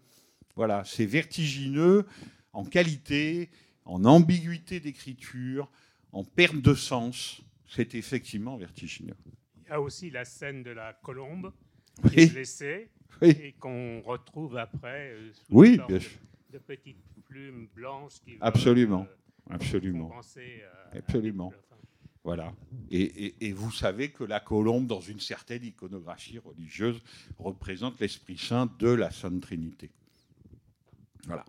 Speaker 3: Voilà, c'est vertigineux en qualité, en ambiguïté d'écriture, en perte de sens. C'est effectivement vertigineux.
Speaker 8: Il y a aussi la scène de la colombe
Speaker 3: Oui.
Speaker 8: qui est blessée
Speaker 3: Oui.
Speaker 8: et qu'on retrouve après euh, sous
Speaker 3: Oui, bien
Speaker 8: de-
Speaker 3: sûr.
Speaker 8: de, petites plumes blanches qui
Speaker 3: Absolument,
Speaker 8: veulent, euh,
Speaker 3: absolument,
Speaker 8: euh,
Speaker 3: absolument. Voilà. Et, vous savez que la colombe, dans une certaine iconographie religieuse, représente l'Esprit Saint de la Sainte Trinité. Voilà.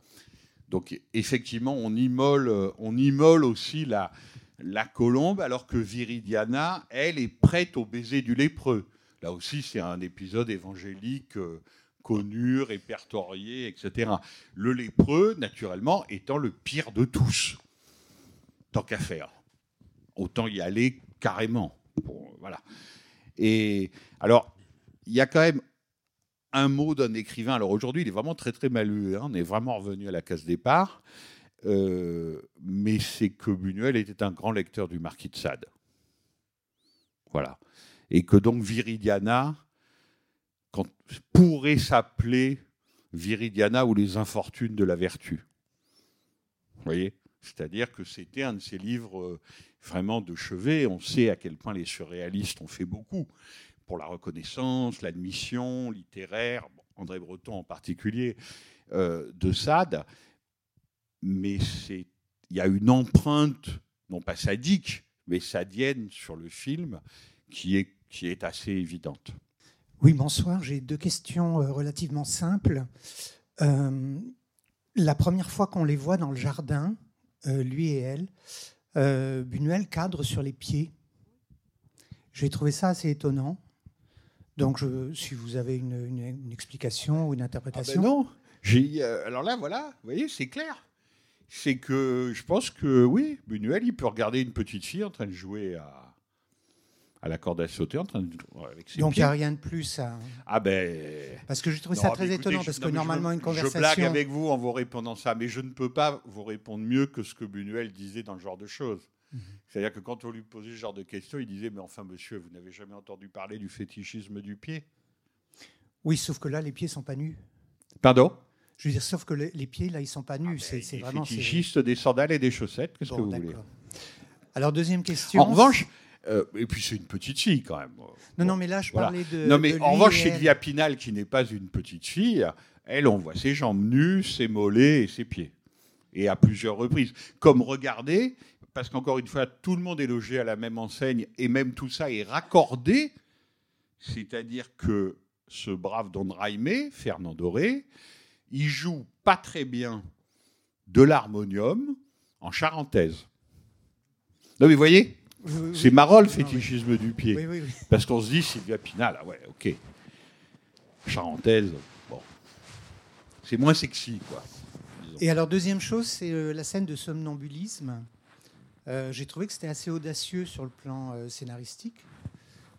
Speaker 3: Donc effectivement, on immole, on immole aussi la, la colombe, alors que Viridiana, elle, est prête au baiser du lépreux. Là aussi, c'est un épisode évangélique euh, connu, répertorié, etc. Le lépreux, naturellement, étant le pire de tous. Tant qu'à faire. Autant y aller carrément. Voilà. Et alors, il y a quand même un mot d'un écrivain. Alors aujourd'hui, il est vraiment très très mal lu. hein. On est vraiment revenu à la case départ. Euh, mais c'est que Buñuel était un grand lecteur du Marquis de Sade. Voilà. Et que donc Viridiana pourrait s'appeler Viridiana ou les infortunes de la vertu. Vous voyez? C'est-à-dire que c'était un de ces livres euh, vraiment de chevet. On sait à quel point les surréalistes ont fait beaucoup pour la reconnaissance, l'admission littéraire, André Breton en particulier, euh, de Sade. Mais il y a une empreinte, non pas sadique, mais sadienne sur le film qui est, qui est assez évidente.
Speaker 9: Oui, bonsoir. J'ai deux questions euh, relativement simples. Euh, la première fois qu'on les voit dans le jardin, lui et elle, euh, Buñuel cadre sur les pieds. J'ai trouvé ça assez étonnant. Donc, si vous avez une, explication ou une interprétation.
Speaker 3: Ah ben non. Euh, alors là, voilà, vous voyez, c'est clair. C'est que je pense que oui, Buñuel, il peut regarder une petite fille en train de jouer à, à la corde à sauter, en train de avec ses
Speaker 9: Donc, il n'y a rien de plus à.
Speaker 3: Ah ben.
Speaker 9: Parce que j'ai trouvé
Speaker 3: Non,
Speaker 9: ça très
Speaker 3: écoutez,
Speaker 9: étonnant,
Speaker 3: je-
Speaker 9: parce
Speaker 3: non,
Speaker 9: que
Speaker 3: je
Speaker 9: normalement,
Speaker 3: me-
Speaker 9: une
Speaker 3: Je
Speaker 9: conversation.
Speaker 3: blague avec vous en vous répondant ça, mais je ne peux pas vous répondre mieux que ce que Buñuel disait dans ce genre de choses.
Speaker 9: Mhm.
Speaker 3: C'est-à-dire que quand on lui posait ce genre de questions, il disait Mais enfin, monsieur, vous n'avez jamais entendu parler du fétichisme du pied?
Speaker 9: Oui, sauf que là, les pieds sont pas nus.
Speaker 3: Pardon?
Speaker 9: Je veux dire, sauf que les, les pieds, là, ils sont pas nus. c'est c'est
Speaker 3: Les
Speaker 9: vraiment. c'est-
Speaker 3: fétichistes des sandales et des chaussettes, qu'est-ce
Speaker 9: Bon,
Speaker 3: que vous voulez?
Speaker 9: Alors, deuxième question.
Speaker 3: En revanche, euh, et puis c'est une petite fille quand même.
Speaker 9: Non, non, mais là, je parlais de-
Speaker 3: Non, mais
Speaker 9: de
Speaker 3: en revanche, chez
Speaker 9: elle.
Speaker 3: Pinal, qui n'est pas une petite fille, elle, on voit ses jambes nues, ses mollets et ses pieds. Et à plusieurs reprises. Comme regardez, parce qu'encore une fois, tout le monde est logé à la même enseigne et même tout ça est raccordé. C'est-à-dire que ce brave Don Raimé, Fernand Doré, il joue pas très bien de l'harmonium en charentaise. Non, mais vous voyez
Speaker 9: Oui,
Speaker 3: C'est marrant le fétichisme du pied. Parce qu'on se dit Sylvia Pinal, ah ouais, ok. Charentaise, bon. C'est moins sexy, quoi.
Speaker 9: Et alors, deuxième chose, c'est euh, la scène de somnambulisme. Euh, J'ai trouvé que c'était assez audacieux sur le plan euh, scénaristique.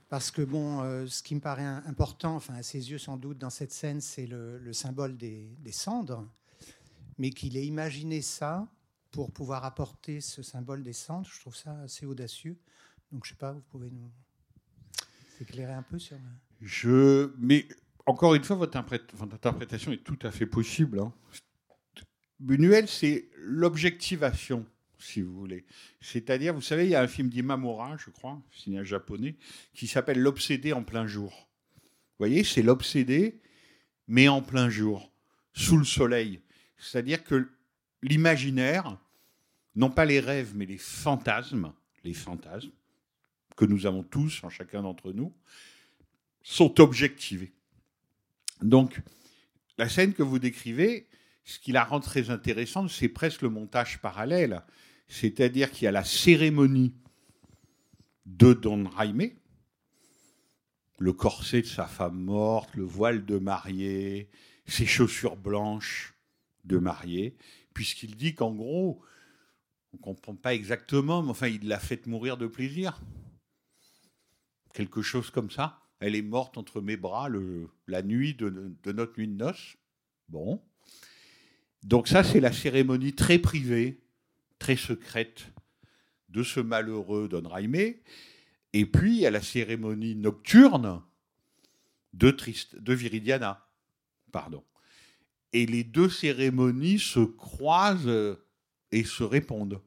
Speaker 9: Parce que, bon, euh, ce qui me paraît important, enfin, à ses yeux sans doute, dans cette scène, c'est le, le symbole des, des cendres. Mais qu'il ait imaginé ça pour pouvoir apporter ce symbole des cendres, je trouve ça assez audacieux. Donc, je sais pas, vous pouvez nous éclairer un peu sur.
Speaker 3: Je, mais encore une fois, votre, interprétation est tout à fait possible. hein. Buñuel, c'est l'objectivation, si vous voulez. C'est-à-dire, vous savez, il y a un film d'Imamura, je crois, cinéaste japonais, qui s'appelle L'obsédé en plein jour. Vous voyez, c'est l'obsédé, mais en plein jour, sous le soleil. C'est-à-dire que l'imaginaire, non pas les rêves, mais les fantasmes, les fantasmes que nous avons tous, en chacun d'entre nous, sont objectivés. Donc, la scène que vous décrivez, ce qui la rend très intéressante, c'est presque le montage parallèle. C'est-à-dire qu'il y a la cérémonie de Don Jaime, le corset de sa femme morte, le voile de mariée, ses chaussures blanches de mariée, puisqu'il dit qu'en gros, on ne comprend pas exactement, mais enfin, il l'a fait mourir de plaisir. Quelque chose comme ça. Elle est morte entre mes bras le, la nuit de, notre nuit de noces. Bon. Donc ça, c'est la cérémonie très privée, très secrète de ce malheureux Don Raimé. Et puis, a la cérémonie nocturne de, de Viridiana. Pardon. Et les deux cérémonies se croisent et se répondent.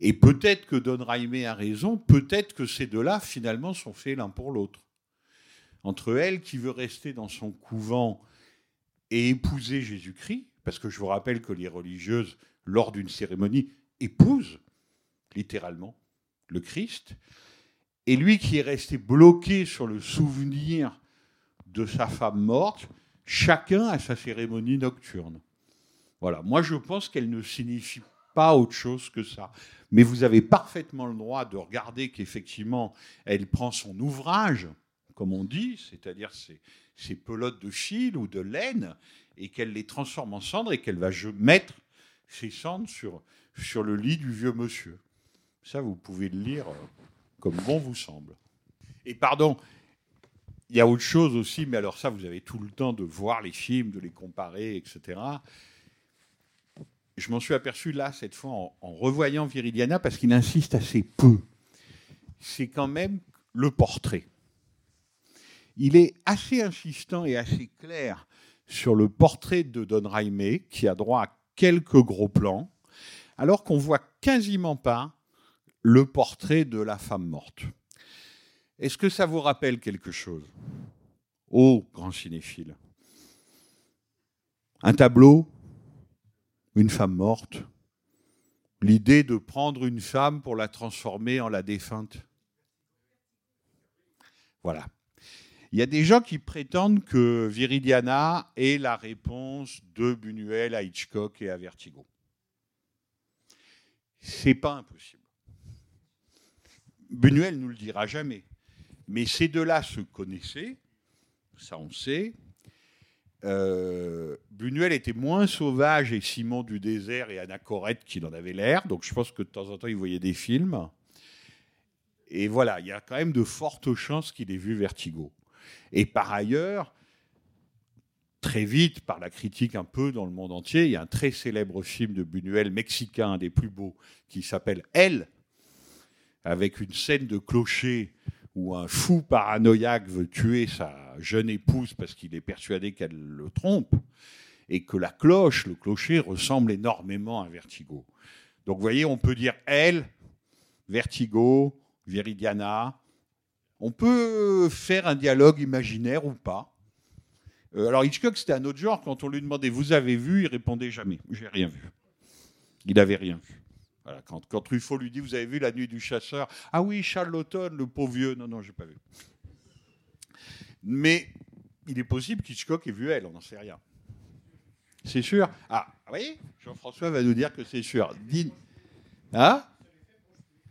Speaker 3: Et peut-être que Don Raimé a raison, peut-être que ces deux-là, finalement, sont faits l'un pour l'autre. Entre elle, qui veut rester dans son couvent et épouser Jésus-Christ, parce que je vous rappelle que les religieuses, lors d'une cérémonie, épousent littéralement le Christ, et lui qui est resté bloqué sur le souvenir de sa femme morte, chacun a sa cérémonie nocturne. Voilà, moi je pense qu'elle ne signifie pas autre chose que ça. Mais vous avez parfaitement le droit de regarder qu'effectivement, elle prend son ouvrage, comme on dit, c'est-à-dire ses, ses, pelotes de fil ou de laine, et qu'elle les transforme en cendres et qu'elle va mettre ces cendres sur, sur le lit du vieux monsieur. Ça, vous pouvez le lire comme bon vous semble. Et pardon, il y a autre chose aussi, mais alors ça, vous avez tout le temps de voir les films, de les comparer, etc. Je m'en suis aperçu là, cette fois, en, revoyant Viridiana, parce qu'il insiste assez peu. C'est quand même le portrait. Il est assez insistant et assez clair sur le portrait de Don Raimé, qui a droit à quelques gros plans, alors qu'on voit quasiment pas le portrait de la femme morte. Est-ce que ça vous rappelle quelque chose? Oh, grand cinéphile Un tableau, une femme morte, l'idée de prendre une femme pour la transformer en la défunte? Voilà. Il y a des gens qui prétendent que Viridiana est la réponse de Buñuel à Hitchcock et à Vertigo. C'est pas impossible. Buñuel nous le dira jamais. Mais ces deux-là se connaissaient, ça on sait. Euh, Buñuel était moins sauvage et Simon du désert et Anachorète qu'il en avait l'air, donc je pense que de temps en temps il voyait des films. Et voilà, il y a quand même de fortes chances qu'il ait vu Vertigo. Et par ailleurs, très vite, par la critique un peu dans le monde entier, il y a un très célèbre film de Buñuel mexicain, un des plus beaux, qui s'appelle Elle, avec une scène de clocher où un fou paranoïaque veut tuer sa jeune épouse parce qu'il est persuadé qu'elle le trompe, et que la cloche, le clocher, ressemble énormément à Vertigo. Donc vous voyez, on peut dire elle, Vertigo, Viridiana. On peut faire un dialogue imaginaire ou pas. Euh, alors Hitchcock, c'était un autre genre. Quand on lui demandait Vous avez vu il répondait jamais J'ai rien vu. Il n'avait rien vu. Quand, Truffaut lui dit Vous avez vu la nuit du chasseur? Ah oui, Charles Laughton, le pauvre vieux. Non, non, j'ai pas vu. Mais il est possible qu'Hitchcock ait vu elle, on n'en sait rien. C'est sûr? Ah, vous voyez Jean-François va nous dire que c'est sûr. Hein?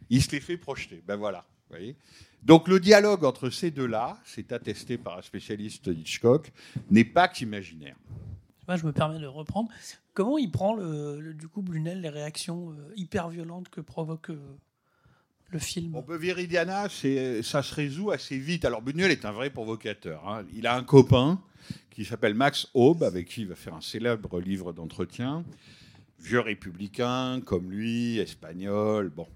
Speaker 3: Il se les fait projeter. Ben voilà. Vous voyez Donc le dialogue entre ces deux-là, c'est attesté par un spécialiste Hitchcock, n'est pas qu'imaginaire.
Speaker 4: je me permets de reprendre. Comment il prend, du coup, Blunel, les réactions euh, hyper violentes que provoque euh, le film?
Speaker 3: On peut Viridiana, ça se résout assez vite. Alors Buñuel est un vrai provocateur. Hein. Il a un copain qui s'appelle Max Aube, avec qui il va faire un célèbre livre d'entretien. Vieux républicain, comme lui, espagnol, bon.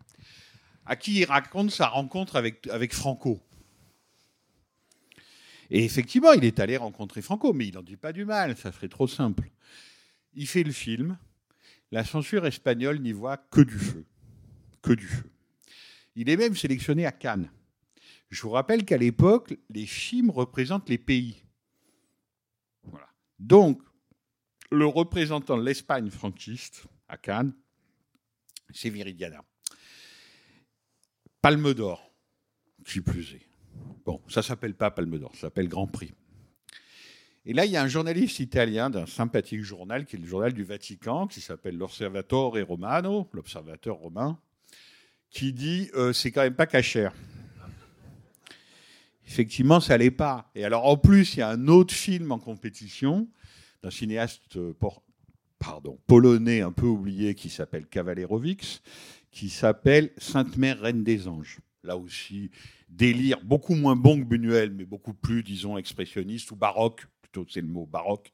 Speaker 3: À qui il raconte sa rencontre avec, avec Franco. Et effectivement, il est allé rencontrer Franco, mais il n'en dit pas du mal, ça serait trop simple. Il fait le film, la censure espagnole n'y voit que du feu. Que du feu. Il est même sélectionné à Cannes. Je vous rappelle qu'à l'époque, les films représentent les pays. Donc, le représentant de l'Espagne franquiste à Cannes, c'est Viridiana. Palme d'Or, qui plus est. Bon, ça s'appelle pas Palme d'Or, ça s'appelle Grand Prix. Et là, il y a un journaliste italien d'un sympathique journal, qui est le journal du Vatican, qui s'appelle l'Osservatore Romano, l'Observateur romain, qui dit euh, c'est quand même pas cachère. effectivement, ça l'est pas. Et alors, en plus, il y a un autre film en compétition d'un cinéaste polonais un peu oublié qui s'appelle Kavalerovics, qui s'appelle Sainte Mère Reine des Anges. Là aussi, délire beaucoup moins bon que Buñuel, mais beaucoup plus, disons, expressionniste ou baroque, c'est le mot baroque,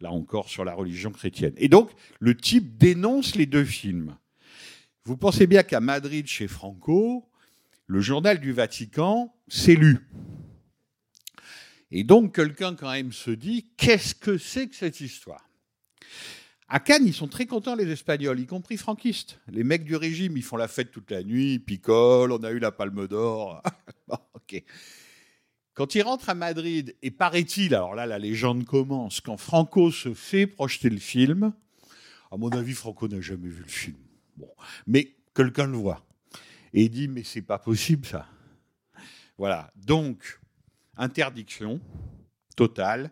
Speaker 3: là encore sur la religion chrétienne. Et donc, le type dénonce les deux films. Vous pensez bien qu'à Madrid, chez Franco, le journal du Vatican s'est lu. Et donc, quelqu'un quand même se dit, qu'est-ce que c'est que cette histoire? À Cannes, ils sont très contents, les Espagnols, y compris franquistes. Les mecs du régime, ils font la fête toute la nuit, ils picolent, on a eu la palme d'or. Quand ils rentrent à Madrid, et paraît-il, alors là, la légende commence, quand Franco se fait projeter le film, à mon avis, Franco n'a jamais vu le film. Mais quelqu'un le voit. Et il dit, mais c'est pas possible ça. Voilà. Donc, interdiction totale.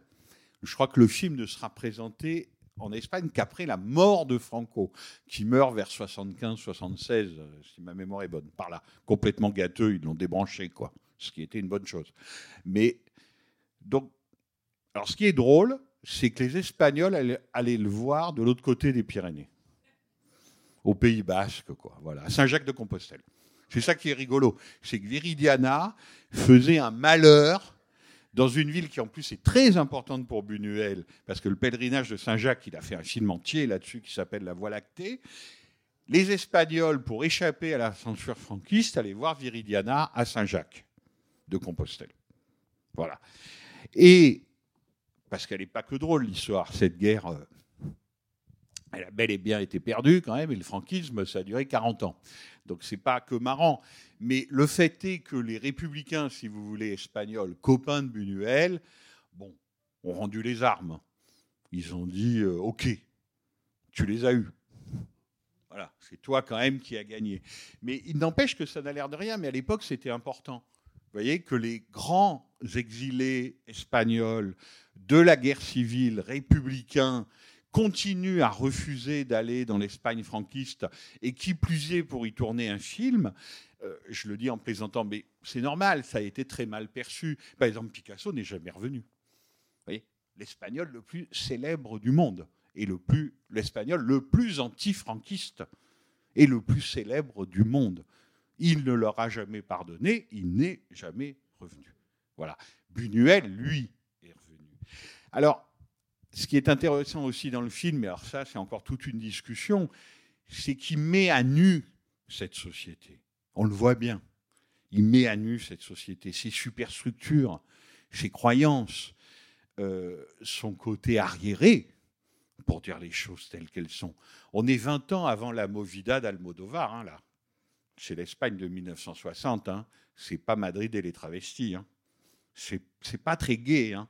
Speaker 3: Je crois que le film ne sera présenté en Espagne qu'après la mort de Franco, qui meurt vers 75-76, euh, si ma mémoire est bonne. Par là, complètement gâteux, ils l'ont débranché, quoi. Ce qui était une bonne chose. Mais, donc, alors ce qui est drôle, c'est que les Espagnols allaient, le voir de l'autre côté des Pyrénées, au Pays Basque, quoi. Voilà, à Saint-Jacques-de-Compostelle. C'est ça qui est rigolo. C'est que Viridiana faisait un malheur dans une ville qui en plus est très importante pour Buñuel, parce que le pèlerinage de Saint-Jacques, il a fait un film entier là-dessus qui s'appelle La Voie lactée. Les Espagnols, pour échapper à la censure franquiste, allaient voir Viridiana à Saint-Jacques de Compostelle. Voilà. Et parce qu'elle n'est pas que drôle l'histoire, cette guerre, euh, elle a bel et bien été perdue quand même, et le franquisme, ça a duré 40 ans. Donc c'est pas que marrant. Mais le fait est que les républicains, si vous voulez, espagnols, copains de Buñuel, bon, ont rendu les armes. Ils ont dit euh, OK, tu les as eus. Voilà, c'est toi quand même qui as gagné. Mais il n'empêche que ça n'a l'air de rien, mais à l'époque c'était important. Vous voyez que les grands exilés espagnols de la guerre civile, républicains, continuent à refuser d'aller dans l'Espagne franquiste et qui plus est pour y tourner un film, euh, je le dis en plaisantant, mais c'est normal, ça a été très mal perçu. Par exemple, Picasso n'est jamais revenu. L'espagnol le plus célèbre du monde et le plus l'espagnol le plus anti-franquiste et le plus célèbre du monde. Il ne leur a jamais pardonné, il n'est jamais revenu. Voilà. Buñuel, lui, est revenu. Alors, ce qui est intéressant aussi dans le film, et alors ça, c'est encore toute une discussion, c'est qu'il met à nu cette société. On le voit bien. Il met à nu cette société, ses superstructures, ses croyances, euh, son côté arriéré, pour dire les choses telles qu'elles sont. On est 20 ans avant la Movida d'Almodovar, hein, là. C'est l'Espagne de 1960. Hein. C'est pas Madrid et les travestis. Hein. C'est pas très gai. Hein.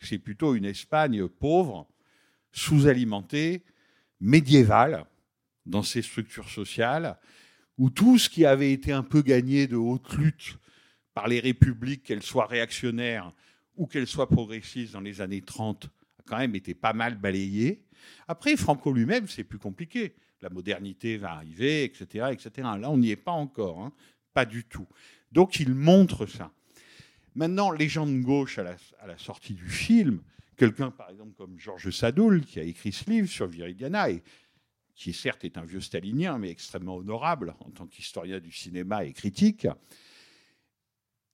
Speaker 3: C'est plutôt une Espagne pauvre, sous-alimentée, médiévale dans ses structures sociales, où tout ce qui avait été un peu gagné de haute lutte par les républiques, qu'elles soient réactionnaires ou qu'elles soient progressistes dans les années 30, a quand même été pas mal balayé. Après, Franco lui-même, c'est plus compliqué. La modernité va arriver, etc. etc. Là, on n'y est pas encore, hein. pas du tout. Donc, il montre ça. Maintenant, les gens de gauche, à la, à la sortie du film, quelqu'un, par exemple, comme Georges Sadoul, qui a écrit ce livre sur Viridiana, et qui certes est un vieux stalinien, mais extrêmement honorable en tant qu'historien du cinéma et critique,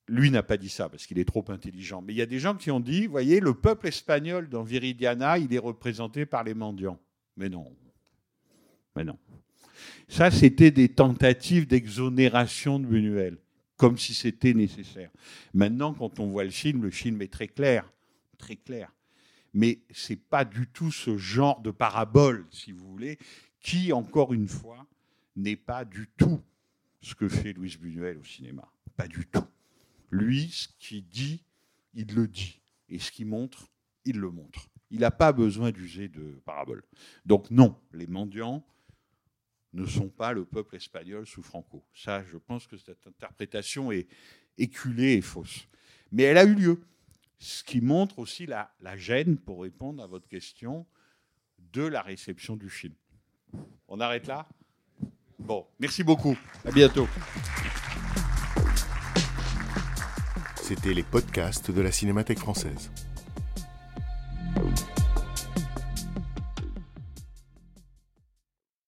Speaker 3: lui n'a pas dit ça parce qu'il est trop intelligent. Mais il y a des gens qui ont dit, voyez, le peuple espagnol dans Viridiana, il est représenté par les mendiants. Mais non. Mais non. Ça, c'était des tentatives d'exonération de Buñuel, comme si c'était nécessaire. Maintenant, quand on voit le film, le film est très clair, très clair. Mais c'est pas du tout ce genre de parabole, si vous voulez, qui, encore une fois, n'est pas du tout ce que fait Louis Buñuel au cinéma. Pas du tout. Lui, ce qu'il dit, il le dit. Et ce qu'il montre, il le montre. Il n'a pas besoin d'user de parabole. Donc non, les mendiants ne sont pas le peuple espagnol sous Franco. Ça, je pense que cette interprétation est éculée et fausse. Mais elle a eu lieu. Ce qui montre aussi la, gêne, pour répondre à votre question, de la réception du film. On arrête là? Bon, merci beaucoup. À bientôt.
Speaker 10: C'était les podcasts de la Cinémathèque française.